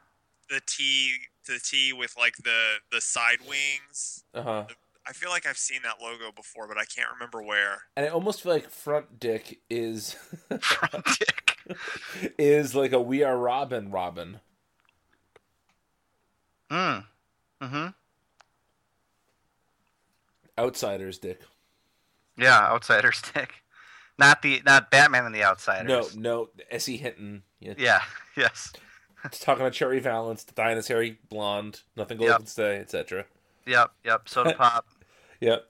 the T the T with like the the side wings. Uh huh. I feel like I've seen that logo before, but I can't remember where. And I almost feel like front dick is Front dick. is like a We Are Robin Robin. Mm. Mm-hmm. Outsiders dick. Yeah, outsider's dick. Not the not Batman and the No, Outsiders. no, no, S.E. Hinton. Yeah. Yeah. Yes. Talking to Cherry Valance, the his hair blonde, nothing gold Yep. can stay, etc. Yep. Yep. Soda pop. Yep.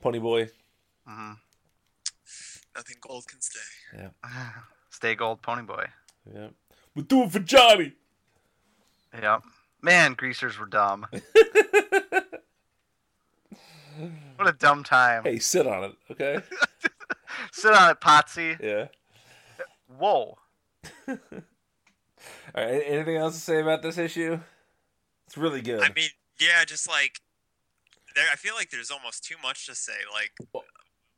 Pony boy. hmm Nothing gold can stay. Yeah. Stay gold, pony boy. Yep. We'll do it for Johnny. Yep. Man, greasers were dumb. What a dumb time. Hey, sit on it, okay? Sit on it, Potsy. yeah. Whoa. All right. Anything else to say about this issue? It's really good. I mean, yeah, just like there. I feel like there's almost too much to say. Like, Well-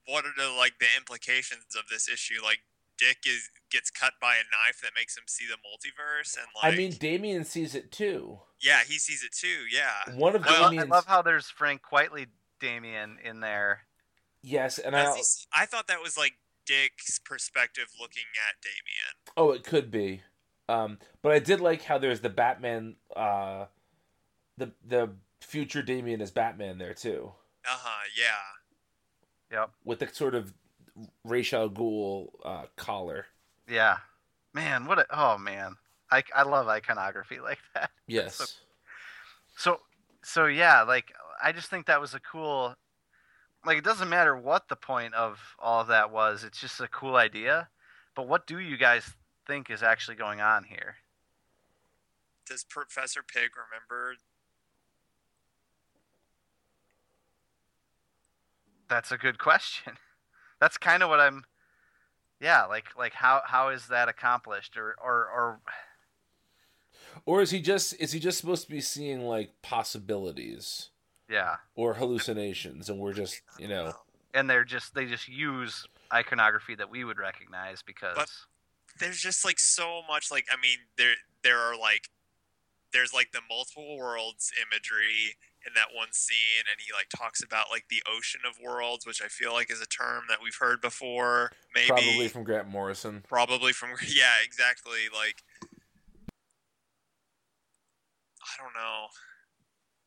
what are the like the implications of this issue? Like, Dick is gets cut by a knife that makes him see the multiverse, and I mean, Damian sees it too. yeah, he sees it too. Yeah, One of I, lo- I love how there's Frank Quitely Damian in there. yes, and I Does he s- I thought that was like Dick's perspective looking at Damian. oh, it could be, um, but I did like how there's the Batman, uh, the the future Damian as Batman there too, Uh huh. Yeah. Yep. with the sort of Ra's al Ghul uh, collar. Yeah. Man, what a oh man. I, I love iconography like that. Yes. So so yeah, like I just think that was a cool like it doesn't matter what the point of all of that was. It's just a cool idea. But what do you guys think is actually going on here? Does Professor Pig remember? That's a good question. That's kind of what I'm Yeah, like like how how is that accomplished or or or Or is he just is he just supposed to be seeing like possibilities yeah. or hallucinations, and we're just you know And they're just they just use iconography that we would recognize because But- there's just like so much like I mean there there are like there's like the multiple worlds imagery in that one scene and he like talks about like the ocean of worlds which I feel like is a term that we've heard before maybe probably from Grant Morrison. probably from yeah exactly like I don't know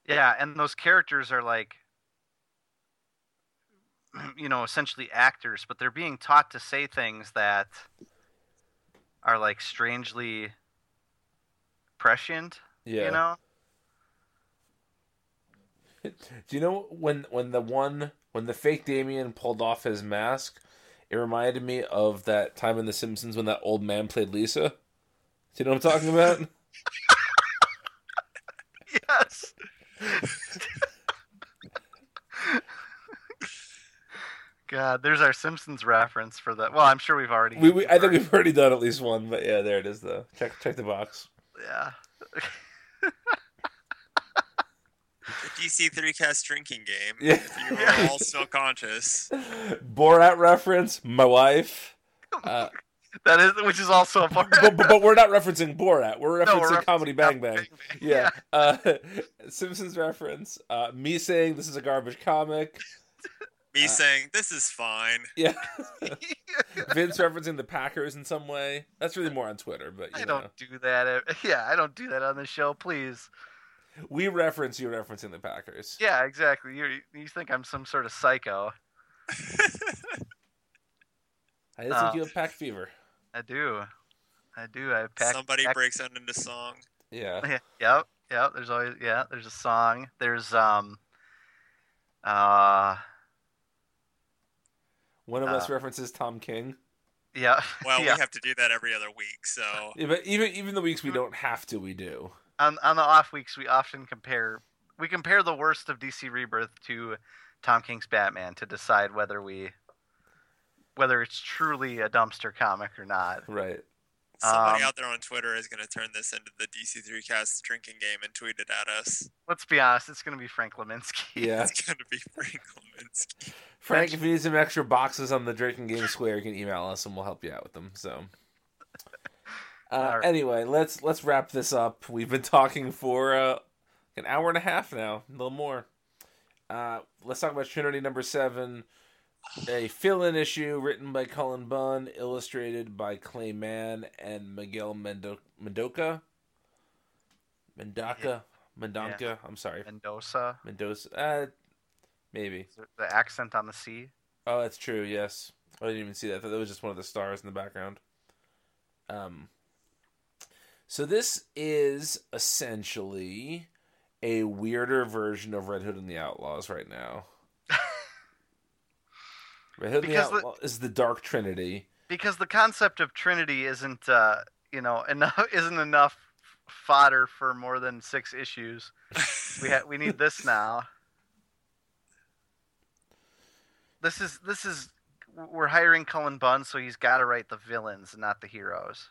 Yeah, and those characters are like you know, essentially actors, but they're being taught to say things that are like strangely prescient, Yeah. you know? Do you know when when the one when the fake Damian pulled off his mask, it reminded me of that time in The Simpsons when that old man played Lisa. Do you know what I'm talking about? Yes. God, there's our Simpsons reference for that. Well, I'm sure we've already we, we I think we've already done at least one, but yeah, there it is though. Check check the box. yeah. the DC3cast drinking game Yeah. if you are all still conscious Borat reference, my wife. Uh, That is which is also a part but, but, but we're not referencing Borat. We're referencing No, we're Comedy Bang Bang. Bang. Yeah. Uh, Simpsons reference. Uh, me saying this is a garbage comic. me Uh, saying this is fine Yeah. Vince referencing the Packers in some way. That's really more on Twitter, but you I know. don't do that. Yeah, I don't do that on the show, please. We reference you referencing the Packers. Yeah, exactly. You you think I'm some sort of psycho? I just Uh, think you have pack fever. I do. I do. I pack. somebody pack- breaks out into song Yeah. Yep. Yep. There's always yeah. There's a song. There's um. Uh. One of us Uh, references Tom King. Yeah. well yeah. we have to do that every other week so Yeah, but even even the weeks we don't have to, we do. On on the off weeks we often compare we compare the worst of DC Rebirth to Tom King's Batman to decide whether we whether it's truly a dumpster comic or not. Right. Somebody Um, out there on Twitter is going to turn this into the DC3cast drinking game and tweet it at us. Let's be honest, it's going to be Frank Leminski. Yeah. It's going to be Frank Leminski. Frank, if you need some extra boxes on the Drinking Game Square, you can email us and we'll help you out with them. So, uh, right. anyway, let's let's wrap this up. We've been talking for uh, an hour and a half now, a little more. Uh, let's talk about Trinity number seven, a fill-in issue written by Cullen Bunn, illustrated by Clay Mann and Miguel Mendo- Mendoca. Mendoca, Mendonca. I'm sorry, Mendoza, Mendoza. Uh, maybe. the accent on the C. Oh, that's true. Yes, I didn't even see that. I thought that was just one of the stars in the background. Um. So this is essentially a weirder version of Red Hood and the Outlaws right now. Red Hood and the Because the- is the Dark Trinity. because the concept of Trinity isn't uh, you know enough isn't enough fodder for more than six issues. We ha- we need this now. This is this is we're hiring Cullen Bunn, so he's got to write the villains, not the heroes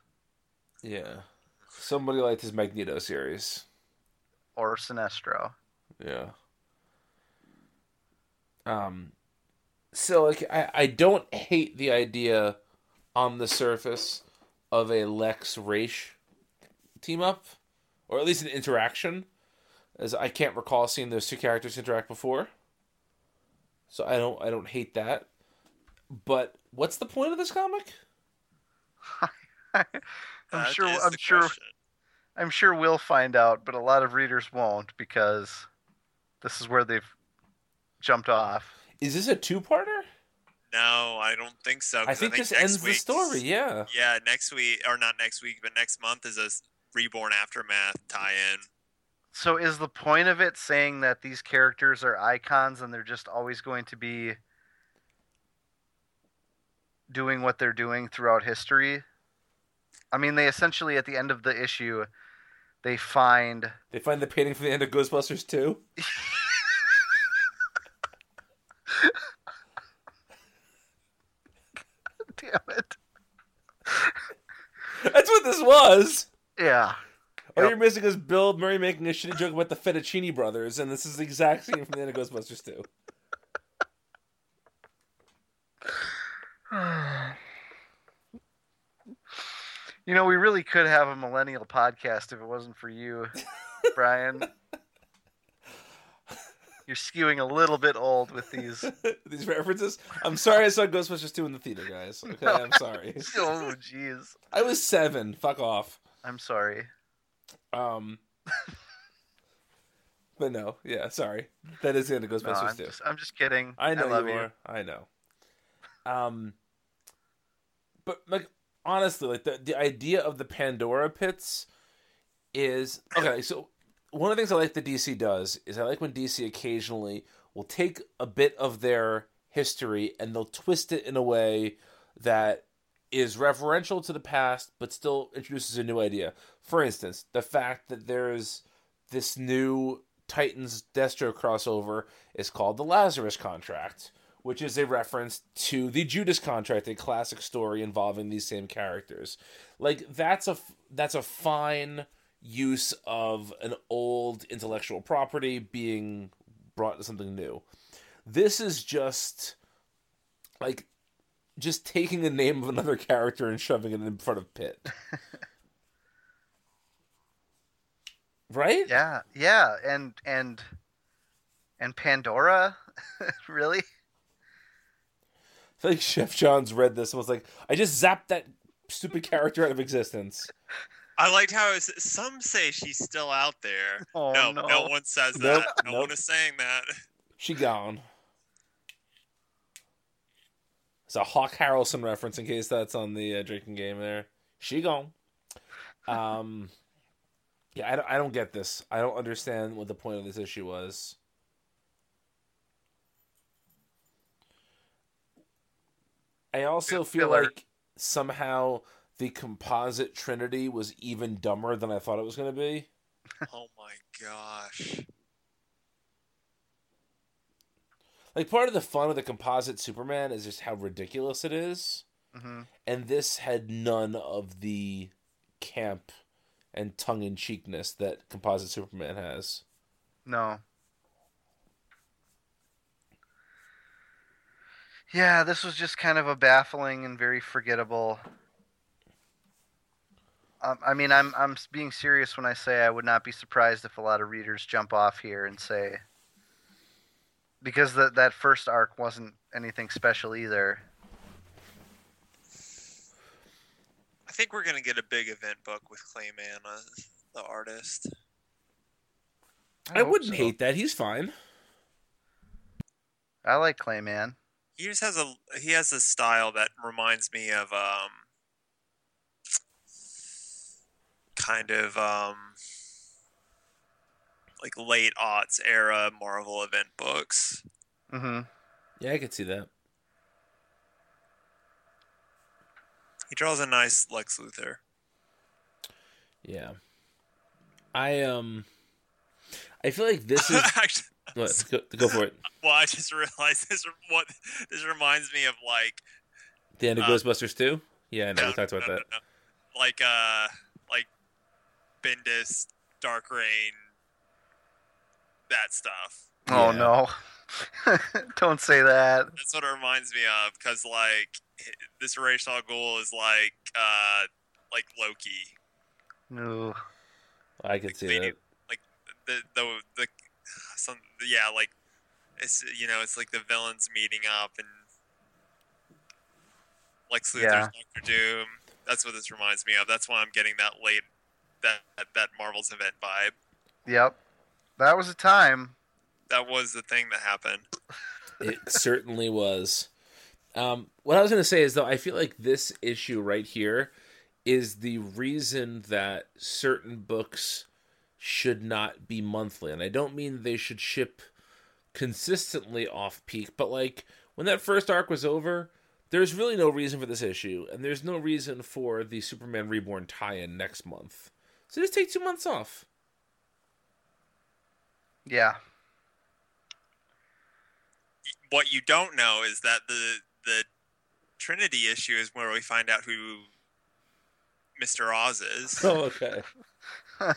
Yeah, somebody liked his Magneto series. or Sinestro. Yeah. Um so like I, I don't hate the idea on the surface of a Lex Ra's team up. Or at least an interaction. As I can't recall seeing those two characters interact before. So I don't I don't hate that. But what's the point of this comic? I'm That sure. I'm sure. question. I'm sure we'll find out, but a lot of readers won't because this is where they've jumped off. Is this a two parter? No, I don't think so. 'cause I think this ends the story, yeah. Yeah, next week or not next week, but next month is a Reborn Aftermath tie-in. So is the point of it saying that these characters are icons and they're just always going to be doing what they're doing throughout history? I mean, they essentially at the end of the issue they find They find the painting from the end of Ghostbusters too. damn it. That's what this was. Yeah. All Yep. you're missing is Bill Murray making a shitty joke about the Fettuccine brothers, and this is the exact scene from the end of Ghostbusters 2. You know, we really could have a millennial podcast if it wasn't for you, Brian. You're skewing a little bit old with these. These references. I'm sorry I saw Ghostbusters 2 in the theater, guys. Okay, I'm sorry. Oh, jeez. I was seven. Fuck off. I'm sorry. Um, but no, yeah, sorry. That is the end of No, Ghostbusters I'm 2. just, I'm just kidding. I know love you are. I know. Um, but like honestly, like the the idea of the Pandora pits is okay. So one of the things I like that DC does is I like when DC occasionally will take a bit of their history and they'll twist it in a way that is referential to the past but still introduces a new idea. For instance, the fact that there's this new Titans Deathstroke crossover is called the Lazarus Contract, which is a reference to the Judas Contract, a classic story involving these same characters. Like that's a that's a fine use of an old intellectual property being brought to something new. This is just like just taking the name of another character and shoving it in front of Pit. right? Yeah, yeah, and and and Pandora, really? I feel like Geoff Johns read this and was like, I just zapped that stupid character out of existence. I liked how it's, some say she's still out there. Oh no, no! no, one says Nope, that. No nope. one is saying that. She gone. It's a Hawk Harrelson reference in case that's on the uh, drinking game there. She gone. Um, yeah, I don't, I don't get this. I don't understand what the point of this issue was. I also Good feel filler. like somehow the composite trinity was even dumber than I thought it was going to be. oh my gosh. Like part of the fun of the composite Superman is just how ridiculous it is. hmm and this had none of the camp and tongue-in-cheekness that composite superman has No. Yeah, this was just kind of a baffling and very forgettable. Um, I mean, I'm I'm being serious when I say I would not be surprised if a lot of readers jump off here and say because that that first arc wasn't anything special either. I think we're gonna get a big event book with Clay Mann as the artist. i, hope wouldn't so. hate that he's fine I like Clay Mann. He just has a he has a style that reminds me of um kind of um like late aughts era Marvel event books. Mm-hmm. yeah i could see that He draws a nice Lex Luthor. yeah i um i feel like this is Actually, what, go, go for it well, I just realized this what this reminds me of like the end of Uh, ghostbusters 2 yeah i know no, we talked about no, that no, no. like uh like Bendis, Dark Reign, that stuff. Oh Yeah. no! Don't say that. That's what it reminds me of because like this Ra's al Ghul is like uh like Loki. No. i could see They that do- The the the some yeah like it's you know it's like the villains meeting up and Lex Luthor's Yeah. Doctor Doom. That's what this reminds me of. That's why I'm getting that late that that Marvel's event vibe. Yep. That was a time. That was the thing that happened. it certainly was. Um, what I was going to say is, though, I feel like this issue right here is the reason that certain books should not be monthly. And I don't mean they should ship consistently off peak, but like when that first arc was over, there's really no reason for this issue, and there's no reason for the Superman Reborn tie in next month. So just take two months off. Yeah. What you don't know is that the the Trinity issue is where we find out who Mr. Oz is, Oh, okay.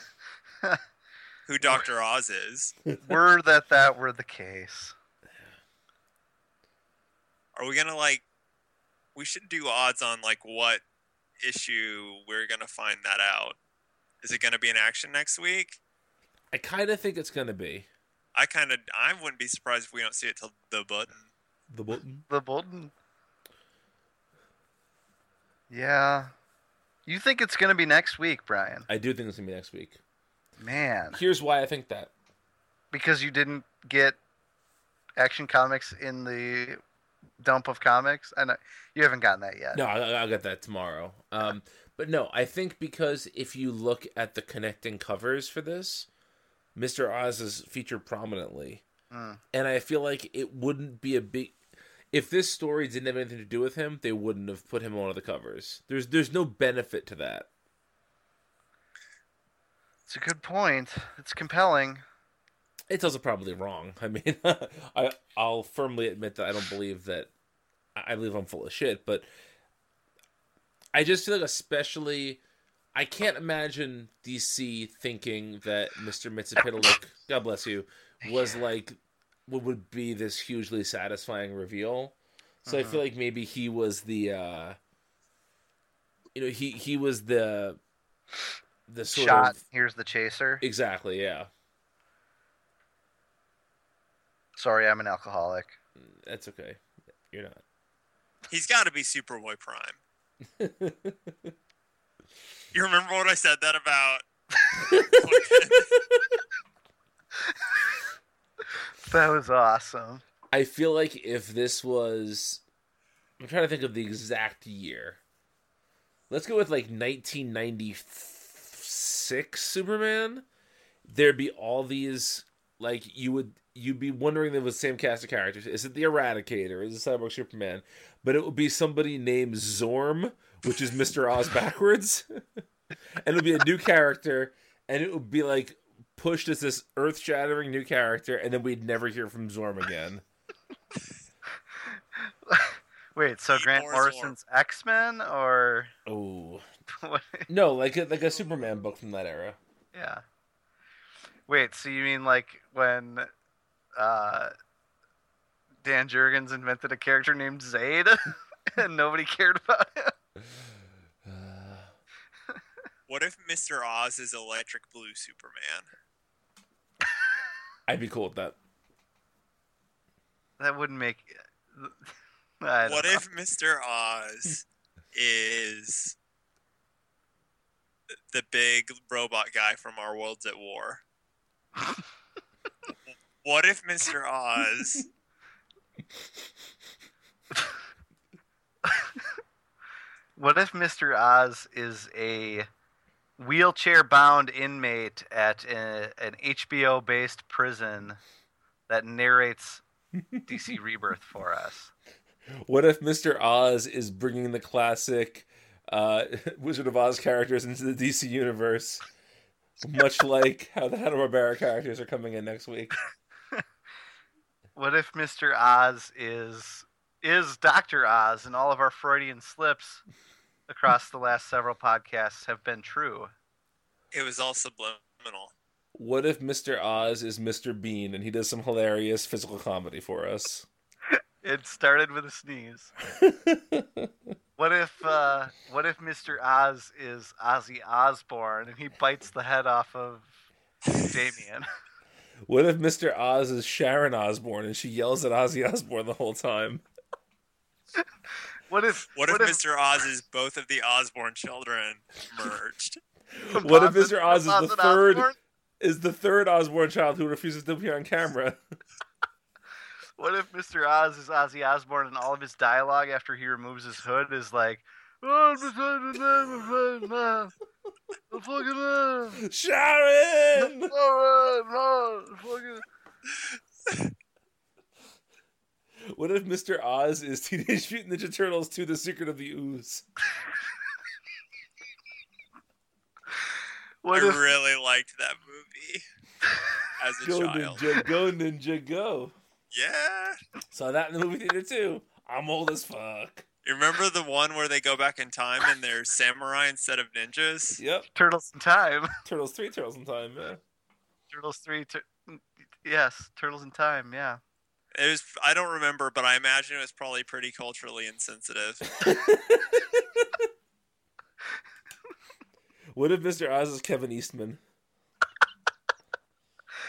who Doctor Oz is. Were that that were the case. Are we gonna like? We should do odds on like what issue we're gonna find that out. Is it gonna be in action next week? I kind of think it's going to be I kind of I wouldn't be surprised if we don't see it till the button. the button. The button. Yeah. You think it's going to be next week, Brian? I do think it's going to be next week. Man. Here's why I think that. Because you didn't get Action Comics in the dump of comics? I know you haven't gotten that yet. No, I'll, I'll get that tomorrow. Um, but no, I think because if you look at the connecting covers for this, Mr. Oz is featured prominently. Mm. And I feel like it wouldn't be a big. If this story didn't have anything to do with him, they wouldn't have put him on one of the covers. There's there's no benefit to that. It's a good point. It's compelling. It's also probably wrong. I mean, I I'll firmly admit that I don't believe that. I believe I'm full of shit, but I just feel like, especially, I can't imagine DC thinking that Mister Mxyzptlk, God bless you, was like what would be this hugely satisfying reveal. So I feel like maybe he was the, uh you know, he he was the the sort Shot. of Here's the chaser. exactly, yeah. Sorry, I'm an alcoholic. That's okay. You're not. He's got to be Superboy Prime. You remember what I said that about? That was awesome. I feel like if this was, I'm trying to think of the exact year. Let's go with like 1996 Superman. There'd be all these like you would you'd be wondering if it was the same cast of characters. Is it the Eradicator? Is it Cyborg Superman? But it would be somebody named Zorm, which is Mister Oz backwards, and it would be a new character, and it would be like pushed as this earth-shattering new character, and then we'd never hear from Zorm again. Wait, so Grant. Morrison's X Men or Oh what? no, like a, like a Superman book from that era. Yeah. Wait, so you mean like when uh, Dan Jurgens invented a character named Zayd and nobody cared about him? What if Mr. Oz is Electric Blue Superman? I'd be cool with that. That wouldn't make. I don't What know. if Mr. Oz is the big robot guy from Our Worlds at War? what if Mr. Oz What if Mr. Oz is a wheelchair-bound inmate at a, an HBO-based prison that narrates DC Rebirth for us? What if Mr. Oz is bringing the classic uh, Wizard of Oz characters into the DC universe, much like how the Hanna Barbera characters are coming in next week? What if Mr. Oz is is Dr. Oz and all of our Freudian slips across the last several podcasts have been true? it was all subliminal? What if Mr. Oz is Mr. Bean and he does some hilarious physical comedy for us? It started with a sneeze. What if uh, what if Mr. Oz is Ozzy Osbourne and he bites the head off of Damian? What if Mr. Oz is Sharon Osbourne and she yells at Ozzy Osbourne the whole time? What if What, if, Mr. Oz is both of the Osbourne children merged? What if Mr. Oz is the third Osbourne? is the third Osbourne child who refuses to appear on camera? What if Mr. Oz is Ozzy Osbourne and all of his dialogue after he removes his hood is like, "Oh, I'm beside the name man. The fucking man. Sharon! All right, man. Fucking." What if Mr. Oz is Teenage Mutant Ninja Turtles 2 The Secret of the Ooze? What I if really liked that movie as a Go child. Ninja, go Ninja, go. Yeah. Saw that in the movie theater too. I'm old as fuck. You remember the one where they go back in time and they're samurai instead of ninjas? Yep. Turtles in Time? Turtles 3, Turtles in Time, yeah. Turtles three. Tur- yes, Turtles in Time. Yeah. It was I don't remember, but I imagine it was probably pretty culturally insensitive. What if Mr. Oz is Kevin Eastman?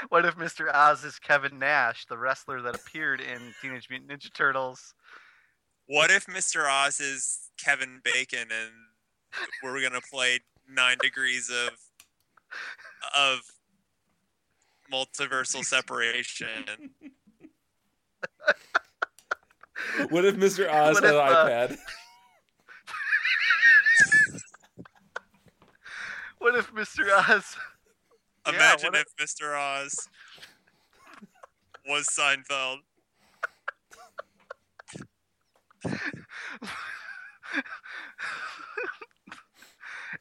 What if Mr. Oz is Kevin Nash, the wrestler that appeared in Teenage Mutant Ninja Turtles? What if Mr. Oz is Kevin Bacon and we're gonna play nine degrees of of multiversal separation? What if Mr. Oz What had if, an uh, iPad? What if Mr. Oz? Yeah, Imagine what if Mr. Oz was Seinfeld.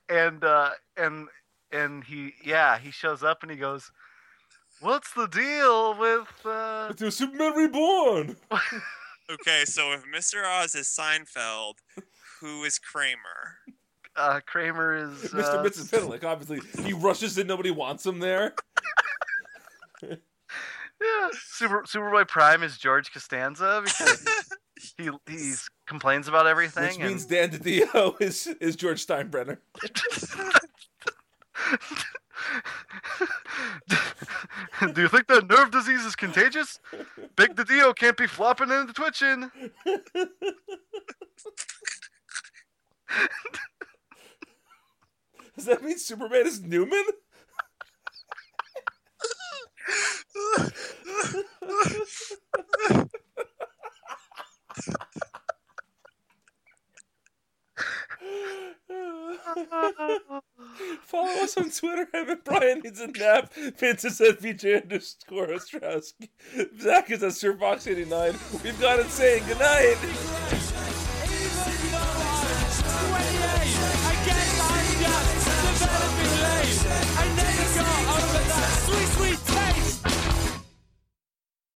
and uh, and and he yeah he shows up and he goes, "What's the deal with?" Uh... It's Superman Reborn! Okay, so if Mr. Oz is Seinfeld, who is Kramer? Uh, Kramer is Mr. uh, Mrs. Fiddlick, obviously. He rushes in, nobody wants him there. Yeah, Super Superboy Prime is George Costanza because he he's complains about everything. Which means and... Dan DiDio is, is George Steinbrenner. Do you think that nerve disease is contagious? Big DiDio can't be flopping and twitching. Does that mean Superman is Newman? Follow us on Twitter. At Brian needs a nap. Vince is at VJ underscore Ostrowski. Zach is at SirFox89. We've got it saying goodnight.